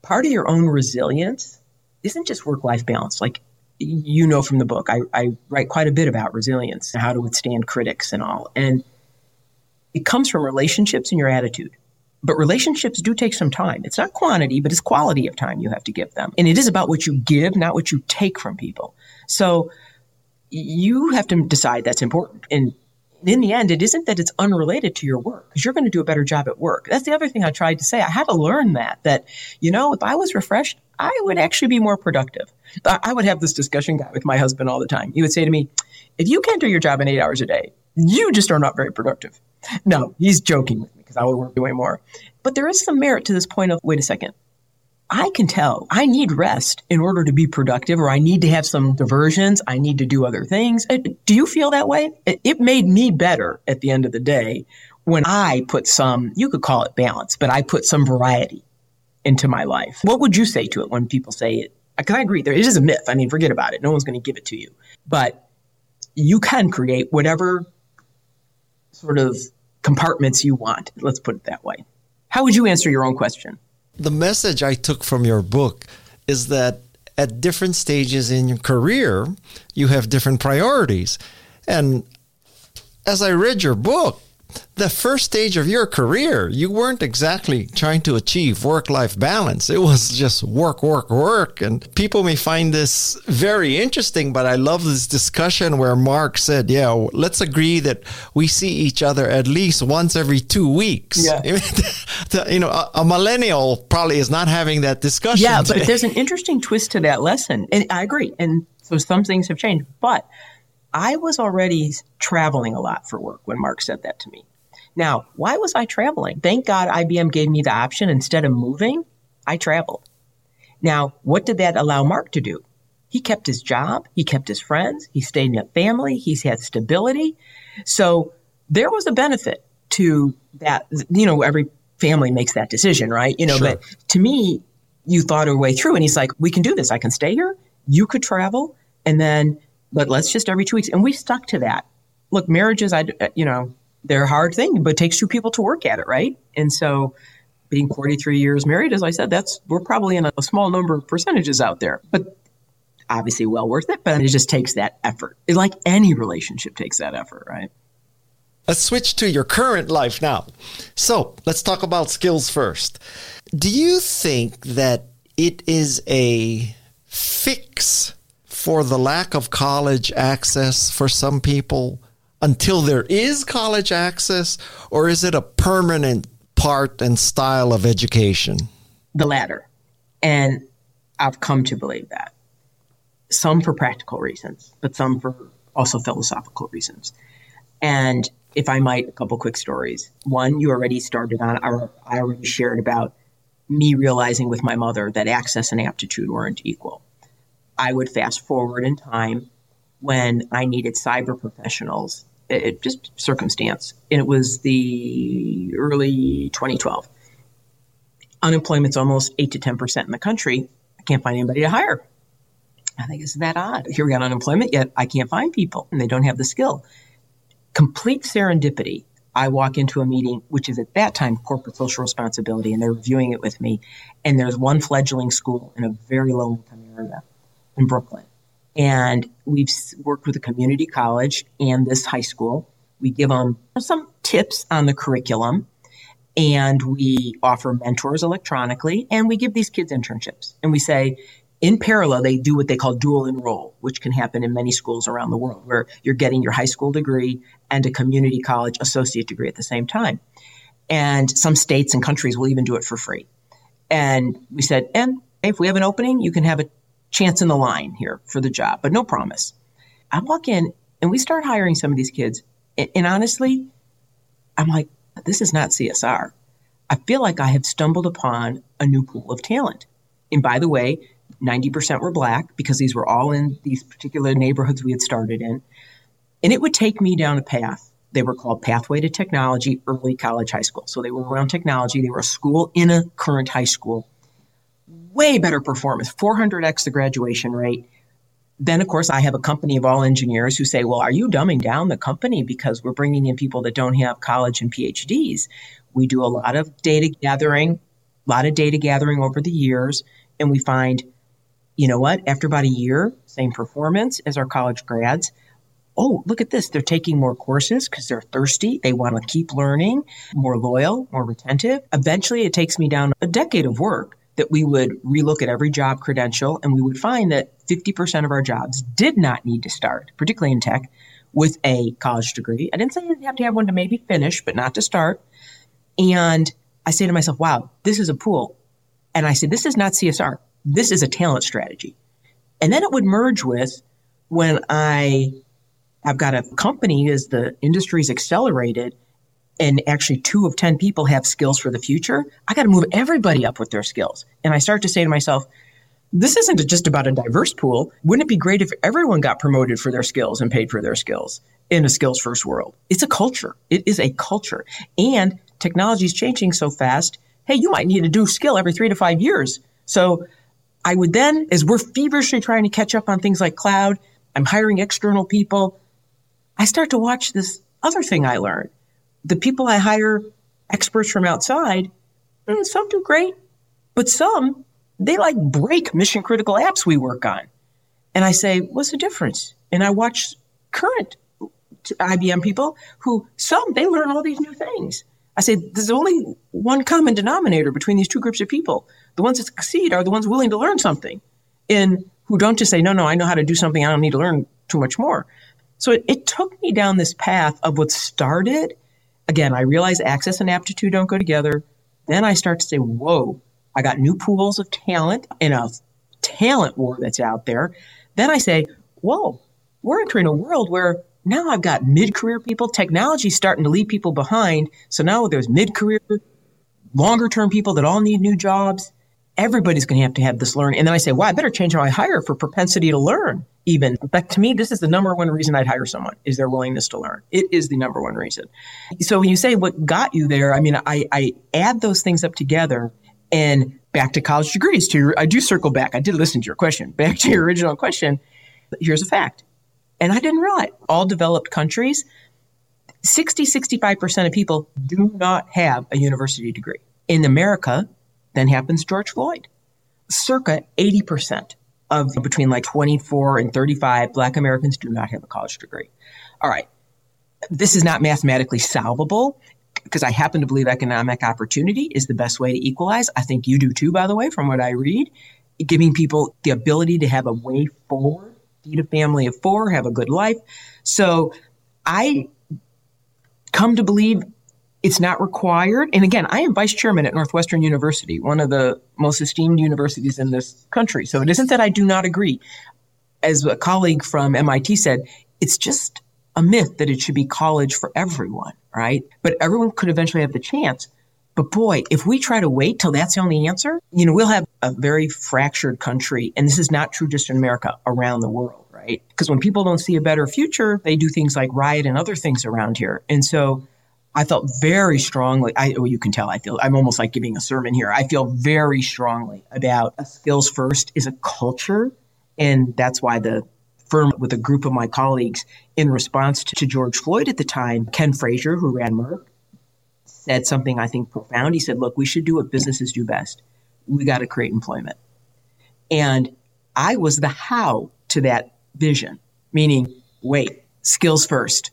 Speaker 2: Part of your own resilience isn't just work life balance. Like you know from the book, I, I write quite a bit about resilience and how to withstand critics and all. And it comes from relationships and your attitude. But relationships do take some time. It's not quantity, but it's quality of time you have to give them. And it is about what you give, not what you take from people. So you have to decide that's important. And in the end, it isn't that it's unrelated to your work because you're going to do a better job at work. That's the other thing I tried to say. I had to learn that, that, you know, if I was refreshed, I would actually be more productive. I would have this discussion guy with my husband all the time. He would say to me, if you can't do your job in eight hours a day, you just are not very productive. No, he's joking with me because I would work way more. But there is some merit to this point of wait a second. I can tell I need rest in order to be productive, or I need to have some diversions. I need to do other things. Uh, do you feel that way? It made me better at the end of the day when I put some, you could call it balance, but I put some variety into my life. What would you say to it when people say it? Because I agree, there it is a myth. I mean, forget about it. No one's going to give it to you. But you can create whatever sort of compartments you want. Let's put it that way. How would you answer your own question?
Speaker 1: The message I took from your book is that at different stages in your career, you have different priorities. And as I read your book, the first stage of your career, you weren't exactly trying to achieve work life balance. It was just work, work, work. And people may find this very interesting, but I love this discussion where Mark said, Yeah, let's agree that we see each other at least once every two weeks. Yeah. you know, a, a, millennial probably is not having that discussion.
Speaker 2: Yeah, today. but there's an interesting twist to that lesson. And I agree. And so some things have changed. But I was already traveling a lot for work when Mark said that to me. Now, why was I traveling? Thank God IBM gave me the option instead of moving, I traveled. Now, what did that allow Mark to do? He kept his job, he kept his friends, he stayed in a family, he's had stability. So there was a benefit to that. You know, every family makes that decision, right? You know, sure. but to me, you thought a way through and he's like, we can do this. I can stay here. You could travel. And then but let's just every two weeks. And we stuck to that. Look, marriages, I, uh, you know, they're a hard thing, but it takes two people to work at it, right? And so being 43 years married, as I said, that's, we're probably in a, a small number of percentages out there, but obviously well worth it, but it just takes that effort. It, like any relationship takes that effort, right?
Speaker 1: Let's switch to your current life now. So let's talk about skills first. Do you think that it is a fix for the lack of college access for some people until there is college access, or is it a permanent part and style of education?
Speaker 2: The latter. And I've come to believe that. Some for practical reasons, but some for also philosophical reasons. And if I might, a couple quick stories. One, you already started on, I already shared about me realizing with my mother that access and aptitude weren't equal. I would fast forward in time when I needed cyber professionals. It, it just circumstance. And it was the early 2012. Unemployment's almost 8 to 10% in the country. I can't find anybody to hire. I think it's that odd. Here we got unemployment, yet I can't find people and they don't have the skill. Complete serendipity. I walk into a meeting, which is at that time corporate social responsibility, and they're reviewing it with me. And there's one fledgling school in a very low income area in Brooklyn. And we've worked with a community college and this high school. We give them some tips on the curriculum and we offer mentors electronically and we give these kids internships. And we say, in parallel, they do what they call dual enroll, which can happen in many schools around the world, where you're getting your high school degree and a community college associate degree at the same time. And some states and countries will even do it for free. And we said, and if we have an opening, you can have a chance in the line here for the job, but no promise. I walk in and we start hiring some of these kids. And, and honestly, I'm like, this is not CSR. I feel like I have stumbled upon a new pool of talent. And by the way, 90% were black because these were all in these particular neighborhoods we had started in. And it would take me down a path. They were called Pathway to Technology Early College High School. So they were around technology. They were a school in a current high school. Way better performance, 400x the graduation rate. Then, of course, I have a company of all engineers who say, Well, are you dumbing down the company because we're bringing in people that don't have college and PhDs? We do a lot of data gathering, a lot of data gathering over the years, and we find you know what? After about a year, same performance as our college grads. Oh, look at this. They're taking more courses because they're thirsty. They want to keep learning, more loyal, more retentive. Eventually, it takes me down a decade of work that we would relook at every job credential and we would find that 50% of our jobs did not need to start, particularly in tech, with a college degree. I didn't say you have to have one to maybe finish, but not to start. And I say to myself, wow, this is a pool. And I say, this is not CSR this is a talent strategy. And then it would merge with when I I've got a company as the industry's accelerated and actually two of 10 people have skills for the future. I got to move everybody up with their skills. And I start to say to myself, this isn't just about a diverse pool. Wouldn't it be great if everyone got promoted for their skills and paid for their skills in a skills first world? It's a culture. It is a culture. And technology is changing so fast. Hey, you might need a new skill every three to five years. So I would then, as we're feverishly trying to catch up on things like cloud, I'm hiring external people. I start to watch this other thing I learned. The people I hire, experts from outside, hmm, some do great, but some, they like break mission critical apps we work on. And I say, what's the difference? And I watch current IBM people who some, they learn all these new things. I say, there's only one common denominator between these two groups of people. The ones that succeed are the ones willing to learn something and who don't just say, no, no, I know how to do something. I don't need to learn too much more. So it, it took me down this path of what started. Again, I realize access and aptitude don't go together. Then I start to say, whoa, I got new pools of talent in a talent war that's out there. Then I say, whoa, we're entering a world where now I've got mid career people. Technology's starting to leave people behind. So now there's mid career, longer term people that all need new jobs. Everybody's going to have to have this learn. And then I say, well, I better change how I hire for propensity to learn. Even, but to me, this is the number one reason I'd hire someone is their willingness to learn. It is the number one reason. So when you say what got you there, I mean, I, I add those things up together and back to college degrees. To your, I do circle back. I did listen to your question. Back to your original question. Here's a fact and I didn't realize all developed countries, 60, 65% of people do not have a university degree. In America, then happens George Floyd. Circa 80% of between like 24 and 35 black Americans do not have a college degree. All right. This is not mathematically solvable because I happen to believe economic opportunity is the best way to equalize. I think you do too, by the way, from what I read. Giving people the ability to have a way forward feed a family of four, have a good life. So I come to believe it's not required. And again, I am vice chairman at Northwestern University, one of the most esteemed universities in this country. So it isn't that I do not agree. As a colleague from MIT said, it's just a myth that it should be college for everyone, right? But everyone could eventually have the chance. But boy, if we try to wait till that's the only answer, you know, we'll have a very fractured country. And this is not true just in America, around the world, right? Because when people don't see a better future, they do things like riot and other things around here. And so I felt very strongly. I, well, you can tell I feel I'm almost like giving a sermon here. I feel very strongly about skills first is a culture. And that's why the firm with a group of my colleagues in response to, to George Floyd at the time, Ken Frazier, who ran Merck, said something I think profound. He said, look, we should do what businesses do best. We got to create employment. And I was the how to that vision, meaning, wait, skills first.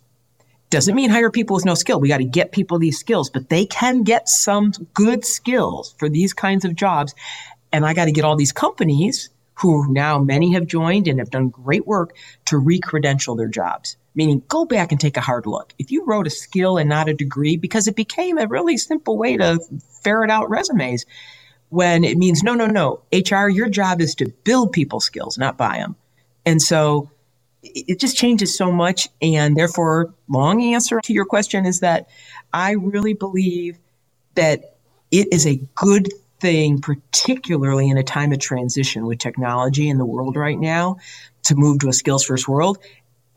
Speaker 2: Doesn't mean hire people with no skill. We got to get people these skills, but they can get some good skills for these kinds of jobs. And I got to get all these companies who now many have joined and have done great work to recredential their jobs. Meaning, go back and take a hard look. If you wrote a skill and not a degree, because it became a really simple way to ferret out resumes, when it means no, no, no. HR, your job is to build people skills, not buy them. And so it just changes so much. And therefore, long answer to your question is that I really believe that it is a good thing, particularly in a time of transition with technology in the world right now, to move to a skills first world.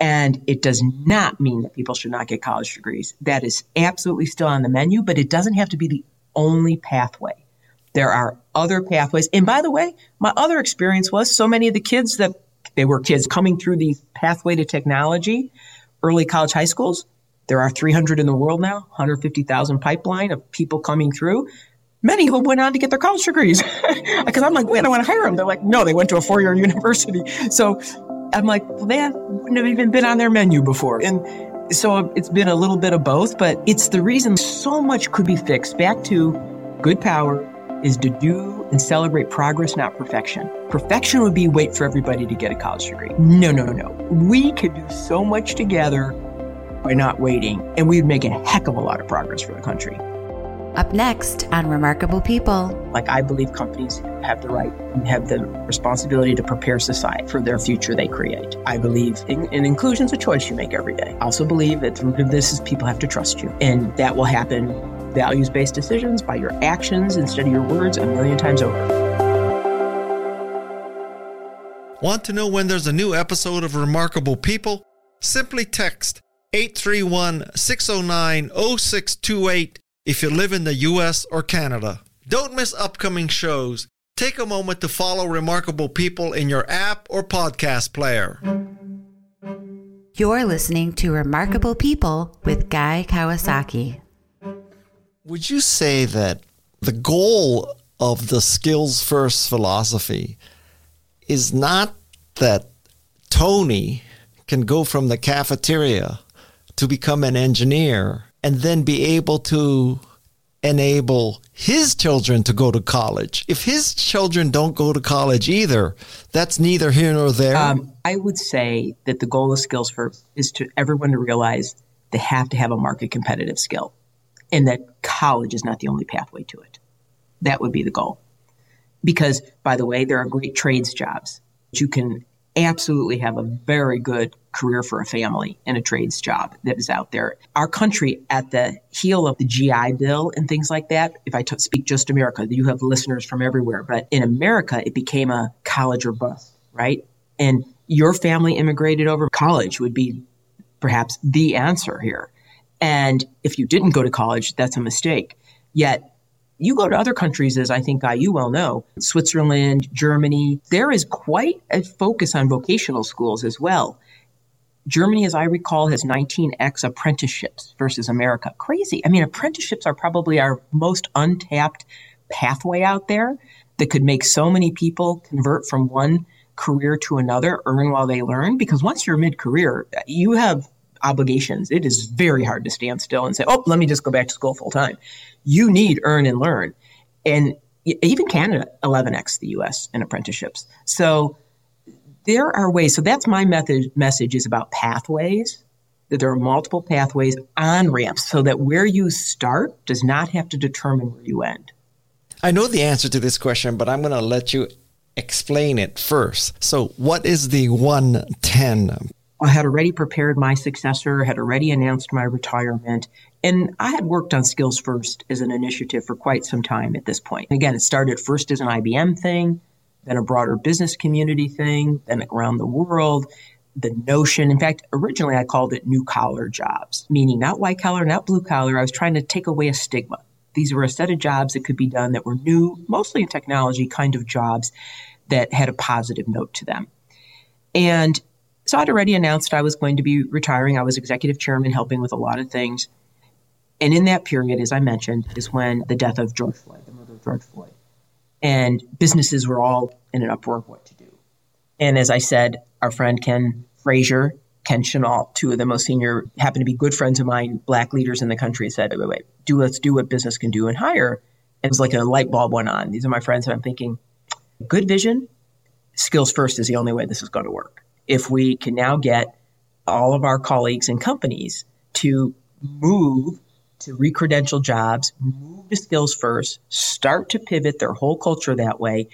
Speaker 2: And it does not mean that people should not get college degrees. That is absolutely still on the menu, but it doesn't have to be the only pathway. There are other pathways. And by the way, my other experience was so many of the kids that they were kids coming through the pathway to technology, early college high schools. There are 300 in the world now, 150,000 pipeline of people coming through. Many them went on to get their college degrees. Because I'm like, wait, I want to hire them. They're like, no, they went to a four year university. So I'm like, well, they wouldn't have even been on their menu before. And so it's been a little bit of both, but it's the reason so much could be fixed. Back to good power, is to do and celebrate progress, not perfection. Perfection would be wait for everybody to get a college degree. No, no, no. We could do so much together by not waiting, and we'd make a heck of a lot of progress for the country.
Speaker 3: Up next on Remarkable People.
Speaker 2: Like, I believe companies have the right and have the responsibility to prepare society for their future they create. I believe in, in inclusion is a choice you make every day. I also believe that the root of this is people have to trust you, and that will happen values based decisions by your actions instead of your words a million times over.
Speaker 1: Want to know when there's a new episode of Remarkable People? Simply text 831 609 0628 if you live in the US or Canada. Don't miss upcoming shows. Take a moment to follow Remarkable People in your app or podcast player.
Speaker 3: You're listening to Remarkable People with Guy Kawasaki.
Speaker 1: Would you say that the goal of the skills first philosophy is not that Tony can go from the cafeteria to become an engineer and then be able to enable his children to go to college. If his children don't go to college either, that's neither here nor there. Um,
Speaker 2: I would say that the goal of skills first is to everyone to realize they have to have a market competitive skill and that college is not the only pathway to it. That would be the goal. Because, by the way, there are great trades jobs. You can absolutely have a very good career for a family in a trades job that is out there. Our country, at the heel of the GI Bill and things like that, if I t- speak just America, you have listeners from everywhere, but in America, it became a college or bust, right? And your family immigrated over college would be perhaps the answer here. And if you didn't go to college, that's a mistake. Yet you go to other countries, as I think you well know, Switzerland, Germany, there is quite a focus on vocational schools as well. Germany, as I recall, has 19x apprenticeships versus America. Crazy. I mean, apprenticeships are probably our most untapped pathway out there that could make so many people convert from one career to another, earn while they learn. Because once you're mid career, you have obligations. It is very hard to stand still and say, oh, let me just go back to school full time. You need earn and learn. And even Canada, 11x the US in apprenticeships. So there are ways. So that's my method, message is about pathways, that there are multiple pathways on ramps so that where you start does not have to determine where you end.
Speaker 1: I know the answer to this question, but I'm going to let you explain it first. So, what is the OneTen
Speaker 2: I had already prepared my successor, had already announced my retirement, and I had worked on Skills First as an initiative for quite some time at this point. Again, it started first as an IBM thing, then a broader business community thing, then around the world. the notion. In fact, originally I called it new collar jobs, meaning not white collar, not blue collar. I was trying to take away a stigma. These were a set of jobs that could be done that were new, mostly in technology kind of jobs that had a positive note to them. And so I'd already announced I was going to be retiring. I was executive chairman, helping with a lot of things. And in that period, as I mentioned, is when the death of George Floyd, the murder of George Floyd, and businesses were all in an uproar of what to do. And as I said, our friend Ken Frazier, Ken Chenault, two of the most senior, happened to be good friends of mine, black leaders in the country, said, wait, wait, wait, do let's do what business can do and hire. And it was like a light bulb went on. These are my friends, and I'm thinking, good vision, skills first is the only way this is going to work. If we can now get all of our colleagues and companies to move to recredential jobs, move to skills first, start to pivot their whole culture that way.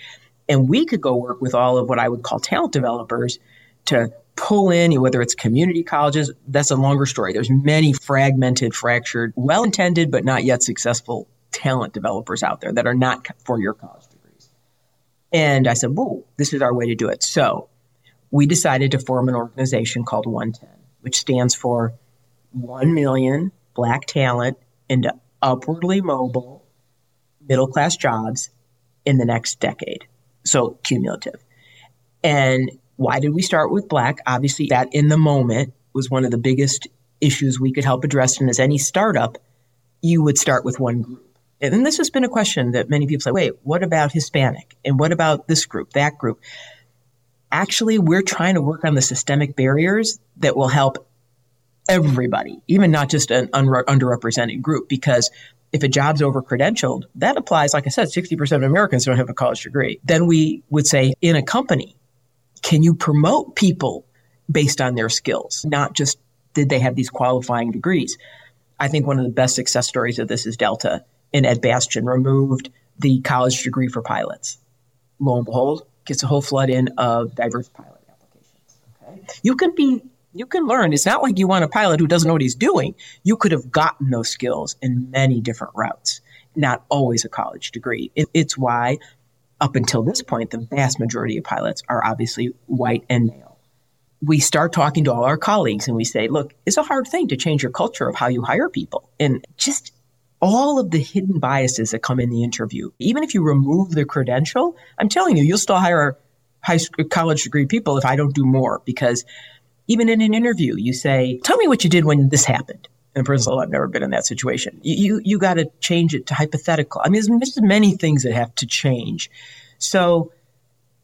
Speaker 2: And we could go work with all of what I would call talent developers to pull in, whether it's community colleges, that's a longer story. There's many fragmented, fractured, well intended, but not yet successful talent developers out there that are not for your college degrees. And I said, whoa, this is our way to do it. So we decided to form an organization called OneTen, which stands for 1 million black talent into upwardly mobile middle class jobs in the next decade. So cumulative. And why did we start with black? Obviously, that in the moment was one of the biggest issues we could help address. And as any startup, you would start with one group. And this has been a question that many people say, wait, what about Hispanic? And what about this group, that group? Actually, we're trying to work on the systemic barriers that will help everybody, even not just an un- underrepresented group, because if a job's over credentialed, that applies, like I said, 60% of Americans don't have a college degree. Then we would say in a company, can you promote people based on their skills, not just did they have these qualifying degrees? I think one of the best success stories of this is Delta and Ed Bastian removed the college degree for pilots. Lo and behold, gets a whole flood in of diverse pilot applications. Okay? You can be you can learn. It's not like you want a pilot who doesn't know what he's doing. You could have gotten those skills in many different routes, not always a college degree. It, it's why, up until this point, the vast majority of pilots are obviously white and male. We start talking to all our colleagues and we say, look, it's a hard thing to change your culture of how you hire people. And just all of the hidden biases that come in the interview, even if you remove the credential, I'm telling you, you'll still hire high school, college degree people if I don't do more because even in an interview, you say, tell me what you did when this happened. And first of all, I've never been in that situation. You, you, you got to change it to hypothetical. I mean, there's, there's many things that have to change. So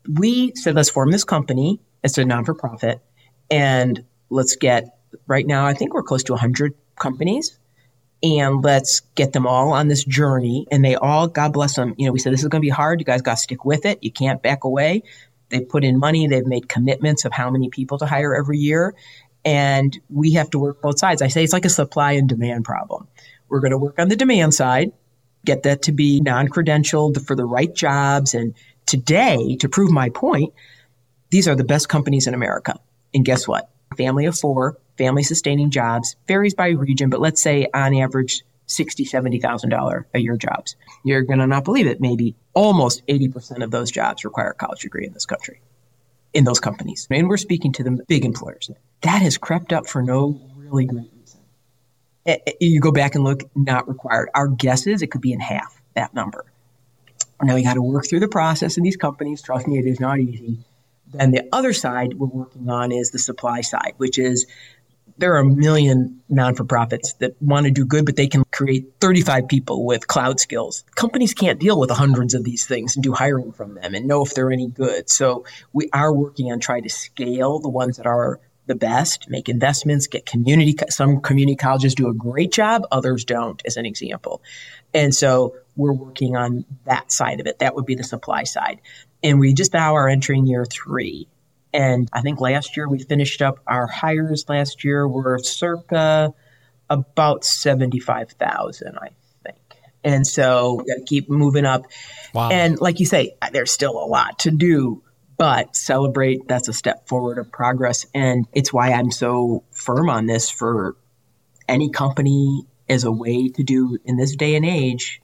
Speaker 2: we said, let's form this company. It's a non for profit. And let's get, right now, I think we're close to 100 companies. And let's get them all on this journey. And they all, God bless them, you know, we said, this is going to be hard. You guys got to stick with it. You can't back away. They've put in money, they've made commitments of how many people to hire every year. And we have to work both sides. I say it's like a supply and demand problem. We're going to work on the demand side, get that to be non credentialed for the right jobs. And today, to prove my point, these are the best companies in America. And guess what? Family of four, family sustaining jobs, varies by region, but let's say on average, sixty, seventy thousand dollar a year jobs. You're gonna not believe it. Maybe almost eighty percent of those jobs require a college degree in this country, in those companies. And we're speaking to the big employers. That has crept up for no really great reason. Eh, eh, you go back and look, not required. Our guess is it could be in half that number. Now you got to work through the process in these companies. Trust me, it is not easy. Then the other side we're working on is the supply side, which is there are a million non for profits that want to do good, but they can create 35 people with cloud skills. Companies can't deal with hundreds of these things and do hiring from them and know if they're any good. So we are working on trying to scale the ones that are the best, make investments, get community. Some community colleges do a great job, others don't, as an example. And so we're working on that side of it. That would be the supply side. And we just now are entering year three. And I think last year we finished up our hires last year were circa about 75,000, I think. And so we got to keep moving up. Wow. And like you say, there's still a lot to do, but celebrate that's a step forward of progress. And it's why I'm so firm on this for any company as a way to do in this day and age.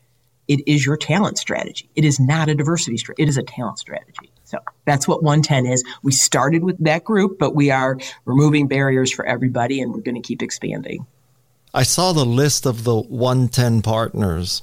Speaker 2: It is your talent strategy. It is not a diversity strategy. It is a talent strategy. So that's what OneTen is. We started with that group, but we are removing barriers for everybody and we're going to keep expanding.
Speaker 1: I saw the list of the OneTen partners,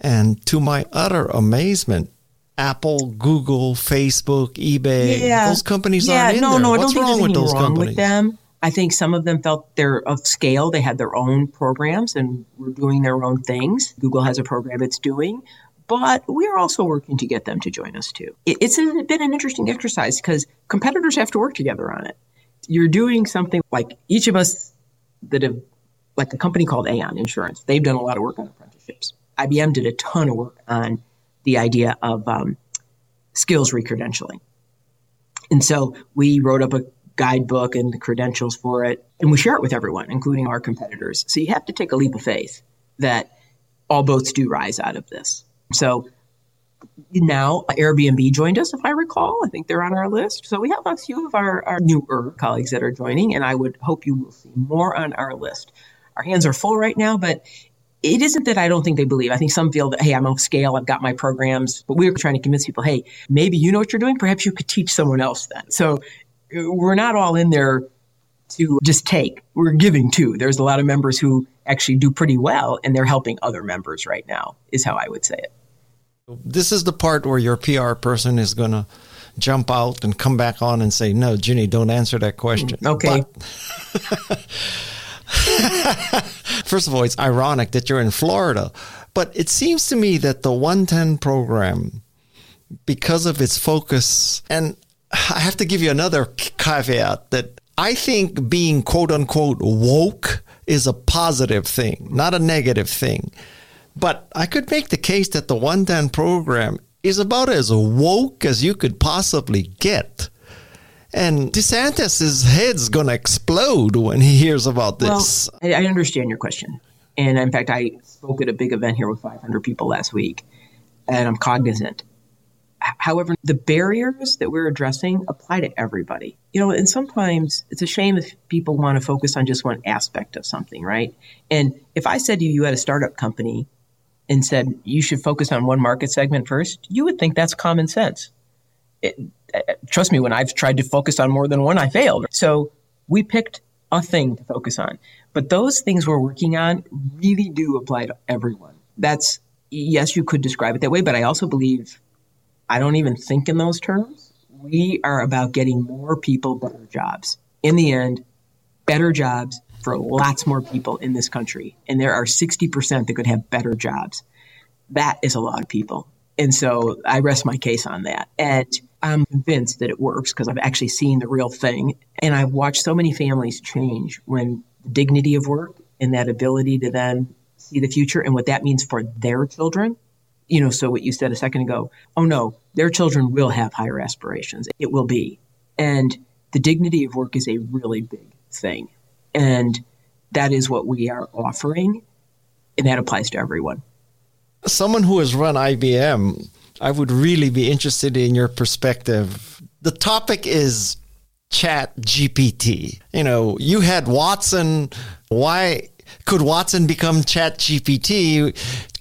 Speaker 1: and to my utter amazement, Apple, Google, Facebook, eBay, yeah. those companies
Speaker 2: yeah,
Speaker 1: aren't in
Speaker 2: no,
Speaker 1: there.
Speaker 2: No,
Speaker 1: What's
Speaker 2: I don't
Speaker 1: wrong
Speaker 2: think
Speaker 1: with those
Speaker 2: wrong
Speaker 1: companies?
Speaker 2: With them. I think some of them felt they're of scale. They had their own programs and were doing their own things. Google has a program it's doing, but we're also working to get them to join us too. It's been an interesting exercise because competitors have to work together on it. You're doing something like each of us that have, like a company called Aon Insurance, they've done a lot of work on apprenticeships. IBM did a ton of work on the idea of um, skills recredentialing. And so we wrote up a guidebook and the credentials for it. And we share it with everyone, including our competitors. So you have to take a leap of faith that all boats do rise out of this. So now Airbnb joined us, if I recall. I think they're on our list. So we have a few of our, our newer colleagues that are joining, and I would hope you will see more on our list. Our hands are full right now, but it isn't that I don't think they believe. I think some feel that, hey, I'm off scale, I've got my programs, but we're trying to convince people, hey, maybe you know what you're doing. Perhaps you could teach someone else then. So we're not all in there to just take. We're giving too. There's a lot of members who actually do pretty well and they're helping other members right now, is how I would say it.
Speaker 1: This is the part where your PR person is going to jump out and come back on and say, no, Ginni, don't answer that question.
Speaker 2: Mm, okay. But,
Speaker 1: first of all, it's ironic that you're in Florida, but it seems to me that the OneTen program, because of its focus, and I have to give you another caveat that I think being quote unquote woke is a positive thing, not a negative thing. But I could make the case that the OneTen program is about as woke as you could possibly get. And DeSantis' head's going to explode when he hears about this.
Speaker 2: Well, I understand your question. And in fact, I spoke at a big event here with 500 people last week, and I'm cognizant However, the barriers that we're addressing apply to everybody. You know, and sometimes it's a shame if people want to focus on just one aspect of something, right? And if I said to you, you had a startup company and said you should focus on one market segment first, you would think that's common sense. It, uh, trust me, when I've tried to focus on more than one, I failed. So we picked a thing to focus on. But those things we're working on really do apply to everyone. That's, yes, you could describe it that way, but I also believe I don't even think in those terms. We are about getting more people better jobs. In the end, better jobs for lots more people in this country. And there are 60% that could have better jobs. That is a lot of people. And so I rest my case on that. And I'm convinced that it works because I've actually seen the real thing. And I've watched so many families change when the dignity of work and that ability to then see the future and what that means for their children you know, so what you said a second ago, oh no, their children will have higher aspirations. It will be. And the dignity of work is a really big thing. And that is what we are offering. And that applies to everyone.
Speaker 1: Someone who has run IBM, I would really be interested in your perspective. The topic is chat GPT. You know, you had Watson. Why could Watson become chat GPT?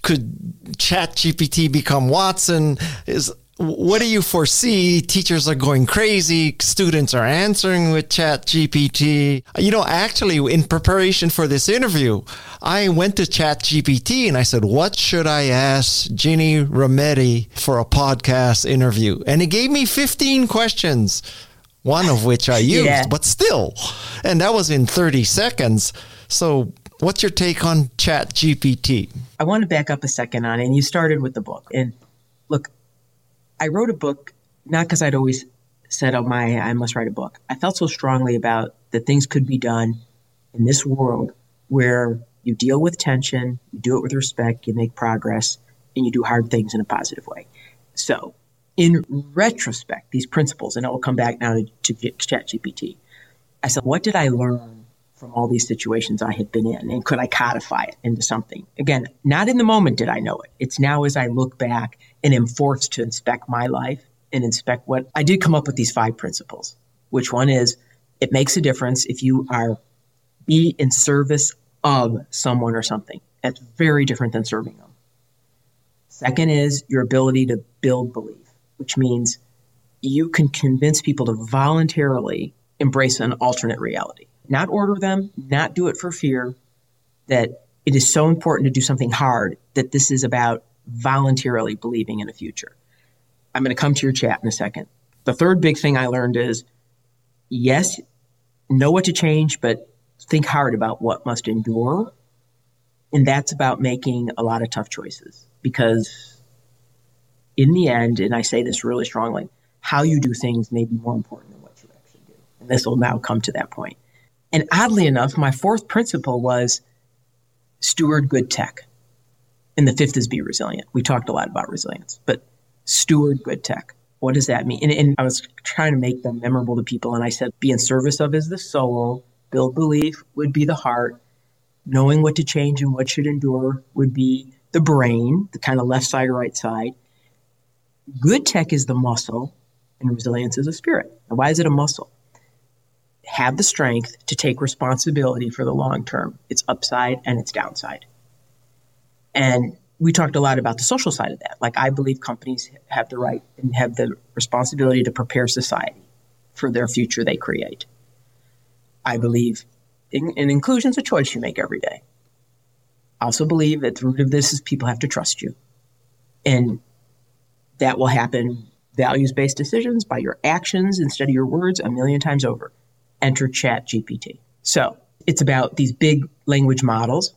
Speaker 1: Could chat gpt become watson? Is what do you foresee? Teachers are going crazy. Students are answering with chat gpt you know actually in preparation for this interview i went to chat gpt and i said what should i ask Ginni Rometty for a podcast interview? And it gave me 15 questions one of which i used yeah. but still and that was in 30 seconds. So What's your take on Chat GPT?
Speaker 2: I want to back up a second on it. And you started with the book. And look, I wrote a book not because I'd always said, oh, my, I must write a book. I felt so strongly about that things could be done in this world where you deal with tension, you do it with respect, you make progress, and you do hard things in a positive way. So, in retrospect, these principles, and I will come back now to, to ChatGPT. I said, what did I learn from all these situations I had been in? And could I codify it into something? Again, not in the moment did I know it. It's now as I look back and am forced to inspect my life and inspect what I did come up with these five principles, which one is it makes a difference if you are be in service of someone or something. That's very different than serving them. Second is your ability to build belief, which means you can convince people to voluntarily embrace an alternate reality, not order them, not do it for fear, that it is so important to do something hard that this is about voluntarily believing in a future. I'm going to come to your chat in a second. The third big thing I learned is yes, know what to change, but think hard about what must endure. And that's about making a lot of tough choices because, in the end, and I say this really strongly, how you do things may be more important than what you actually do. And this will now come to that point. And oddly enough, my fourth principle was steward good tech. And the fifth is be resilient. We talked a lot about resilience, but steward good tech. What does that mean? And, and I was trying to make them memorable to people. And I said, be in service of is the soul, build belief would be the heart, knowing what to change and what should endure would be the brain, the kind of left side or right side. Good tech is the muscle, and resilience is a spirit. Now, why is it a muscle? Have the strength to take responsibility for the long term, its upside and its downside. And we talked a lot about the social side of that. Like, I believe companies have the right and have the responsibility to prepare society for their future they create. I believe in, in inclusion is a choice you make every day. I also believe that the root of this is people have to trust you. And that will happen values based decisions by your actions instead of your words a million times over. Enter Chat GPT. So it's about these big language models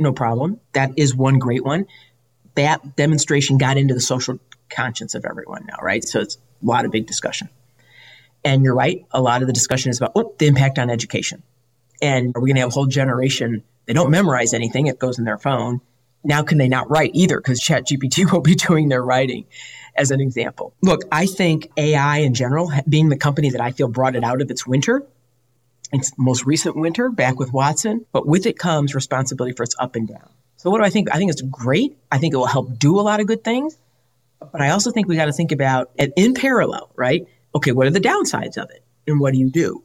Speaker 2: no problem. That is one great one. That demonstration got into the social conscience of everyone now, right? So it's a lot of big discussion. And you're right, a lot of the discussion is about oh, the impact on education. And are we going to have a whole generation? They don't memorize anything, it goes in their phone. Now, can they not write either? Because ChatGPT will be doing their writing, as an example. Look, I think AI in general, being the company that I feel brought it out of its winter, its most recent winter back with Watson, but with it comes responsibility for its up and down. So what do I think? I think it's great. I think it will help do a lot of good things. But I also think we got to think about it in parallel, right? Okay, what are the downsides of it? And what do you do?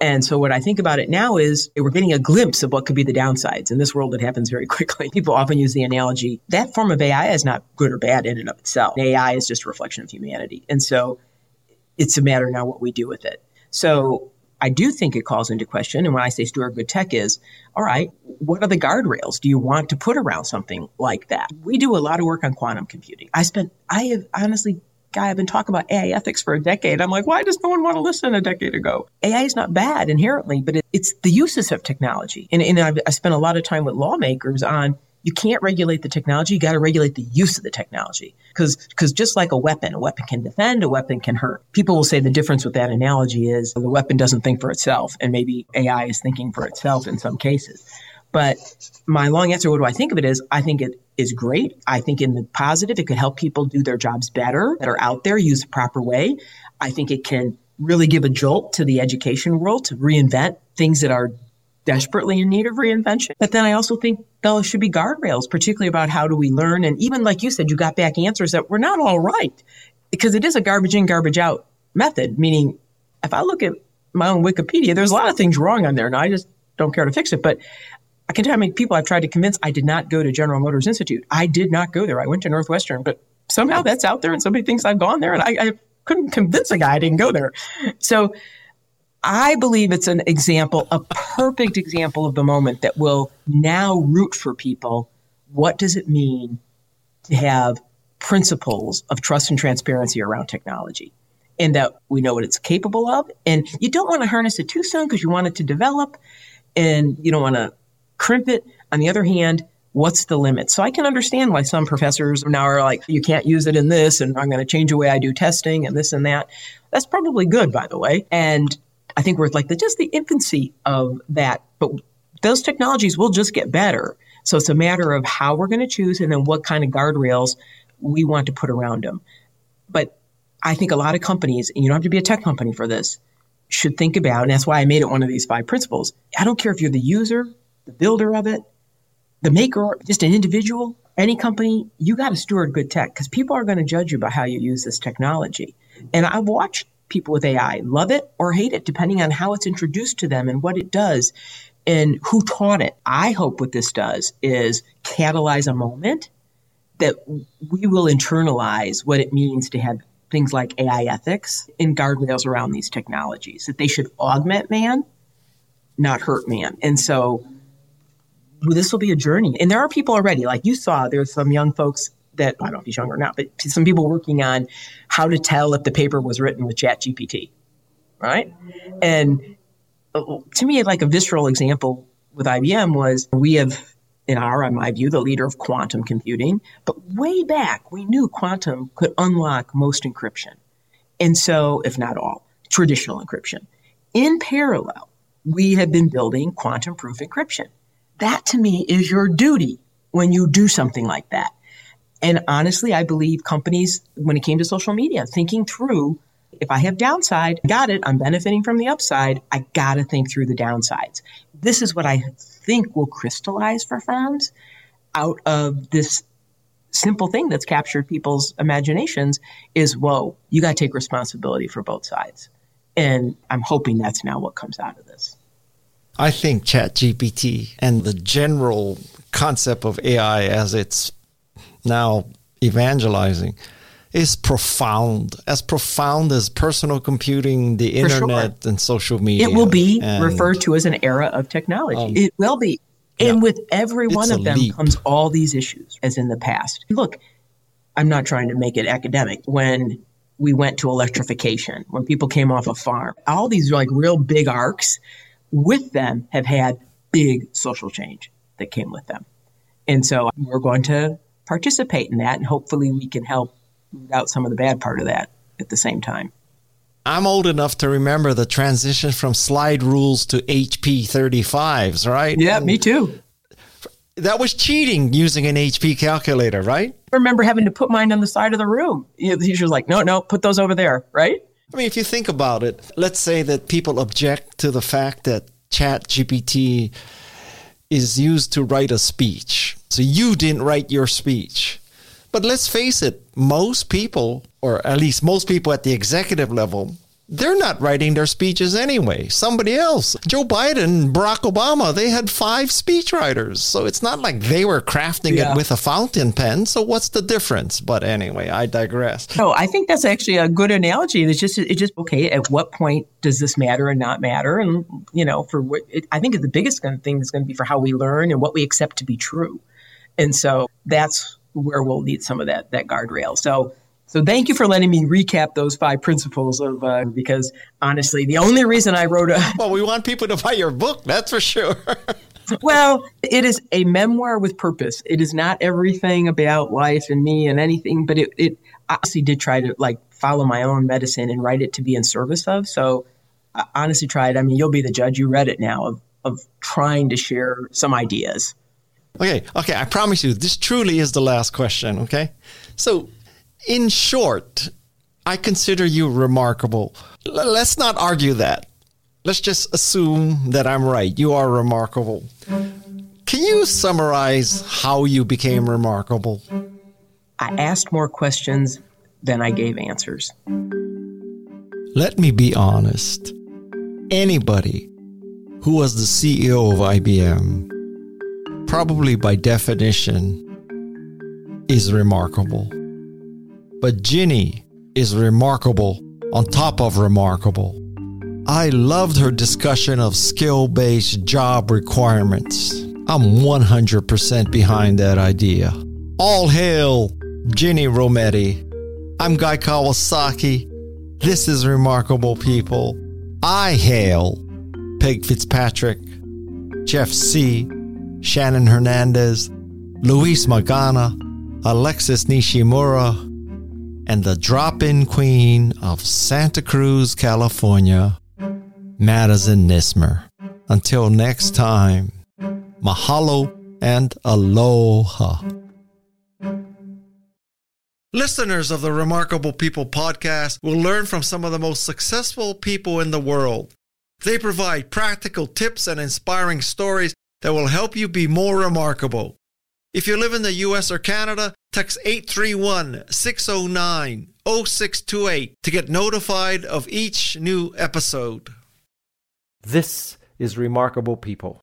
Speaker 2: And so what I think about it now is we're getting a glimpse of what could be the downsides. In this world, it happens very quickly. People often use the analogy that form of AI is not good or bad in and of itself. AI is just a reflection of humanity. And so it's a matter now what we do with it. So I do think it calls into question. And when I say steward good tech is, all right, what are the guardrails do you want to put around something like that? We do a lot of work on quantum computing. I spent, I have honestly, guy, I've been talking about AI ethics for a decade. I'm like, why does no one want to listen a decade ago? AI is not bad inherently, but it, it's the uses of technology. And, and I've, I spent a lot of time with lawmakers on you can't regulate the technology. You got to regulate the use of the technology. Because, because just like a weapon, a weapon can defend, a weapon can hurt. People will say the difference with that analogy is the weapon doesn't think for itself, and maybe AI is thinking for itself in some cases. But my long answer, what do I think of it is, I think it is great. I think in the positive, it could help people do their jobs better that are out there, use the proper way. I think it can really give a jolt to the education world to reinvent things that are desperately in need of reinvention. But then I also think there should be guardrails, particularly about how do we learn. And even like you said, you got back answers that were not all right because it is a garbage in, garbage out method. Meaning, if I look at my own Wikipedia, there's a lot of things wrong on there, and I just don't care to fix it. But I can tell how many people I've tried to convince I did not go to General Motors Institute. I did not go there. I went to Northwestern, but somehow that's out there, and somebody thinks I've gone there, and I, I couldn't convince a guy I didn't go there. So I believe it's an example, a perfect example of the moment that will now root for people. What does it mean to have principles of trust and transparency around technology? And that we know what it's capable of. And you don't want to harness it too soon because you want it to develop and you don't want to crimp it. On the other hand, what's the limit? So I can understand why some professors now are like, you can't use it in this, and I'm going to change the way I do testing and this and that. That's probably good, by the way. And I think we're like the, just the infancy of that. But those technologies will just get better. So it's a matter of how we're going to choose and then what kind of guardrails we want to put around them. But I think a lot of companies, and you don't have to be a tech company for this, should think about, and that's why I made it one of these five principles. I don't care if you're the user, the builder of it, the maker, just an individual, any company, you got to steward good tech because people are going to judge you by how you use this technology. And I've watched people with AI love it or hate it, depending on how it's introduced to them and what it does and who taught it. I hope what this does is catalyze a moment that we will internalize what it means to have things like AI ethics and guardrails around these technologies, that they should augment man, not hurt man. And so this will be a journey. And there are people already, like you saw, there's some young folks that I don't know if he's young or not, but some people working on how to tell if the paper was written with Chat GPT, right? And uh, to me, like a visceral example with IBM was we have, in our, in my view, the leader of quantum computing. But way back, we knew quantum could unlock most encryption. And so, if not all, traditional encryption. In parallel, we have been building quantum proof encryption. That to me is your duty when you do something like that. And honestly, I believe companies, when it came to social media, thinking through if I have downside, got it, I'm benefiting from the upside, I got to think through the downsides. This is what I think will crystallize for firms out of this simple thing that's captured people's imaginations is whoa, you got to take responsibility for both sides. And I'm hoping that's now what comes out of this.
Speaker 1: I think ChatGPT and the general concept of AI as it's now evangelizing is profound, as profound as personal computing, the For internet, sure. and social media.
Speaker 2: It will be and referred to as an era of technology. Um, it will be. And yeah, with every one of them leap. comes all these issues, as in the past. Look, I'm not trying to make it academic. When we went to electrification, when people came off a farm, all these like real big arcs with them have had big social change that came with them. And so we're going to participate in that, and hopefully we can help root out some of the bad part of that at the same time.
Speaker 1: I'm old enough to remember the transition from slide rules to HP 35s, right?
Speaker 2: Yeah, me too.
Speaker 1: That was cheating using an HP calculator, right?
Speaker 2: I remember having to put mine on the side of the room. The teacher's like, no, no, put those over there, right?
Speaker 1: I mean, if you think about it, let's say that people object to the fact that Chat GPT is used to write a speech. So you didn't write your speech. But let's face it, most people, or at least most people at the executive level, they're not writing their speeches anyway. Somebody else. Joe Biden, Barack Obama, they had five speechwriters. So it's not like they were crafting yeah. it with a fountain pen. So what's the difference? But anyway, I digress.
Speaker 2: No, I think that's actually a good analogy. It's just, it's just, okay, at what point does this matter and not matter? And, you know, for what, it, I think the biggest thing is going to be for how we learn and what we accept to be true. And so that's where we'll need some of that, that guardrail. So, so thank you for letting me recap those five principles of uh, because honestly, the only reason I wrote a
Speaker 1: well, we want people to buy your book. That's for sure.
Speaker 2: well, it is a memoir with purpose. It is not everything about life and me and anything, but it, it honestly did try to like follow my own medicine and write it to be in service of. So I honestly tried. I mean, you'll be the judge. You read it now of of trying to share some ideas.
Speaker 1: Okay, okay. I promise you, this truly is the last question. Okay, so in short, I consider you remarkable. L- let's not argue that. Let's just assume that I'm right. You are remarkable. Can you summarize how you became remarkable?
Speaker 2: I asked more questions than I gave answers.
Speaker 1: Let me be honest. Anybody who was the CEO of IBM, probably by definition, is remarkable. But Ginni is remarkable on top of remarkable. I loved her discussion of skill based job requirements. I'm 100% behind that idea. All hail Ginni Rometty. I'm Guy Kawasaki. This is Remarkable People. I hail Peg Fitzpatrick, Jeff Sieh, Shannon Hernandez, Luis Magana, Alexis Nishimura, and the drop in queen of Santa Cruz, California, Madisun Nuismer. Until next time, mahalo and aloha. Listeners of the Remarkable People podcast will learn from some of the most successful people in the world. They provide practical tips and inspiring stories that will help you be more remarkable. If you live in the US or Canada, text 831 609 0628 to get notified of each new episode. This is Remarkable People.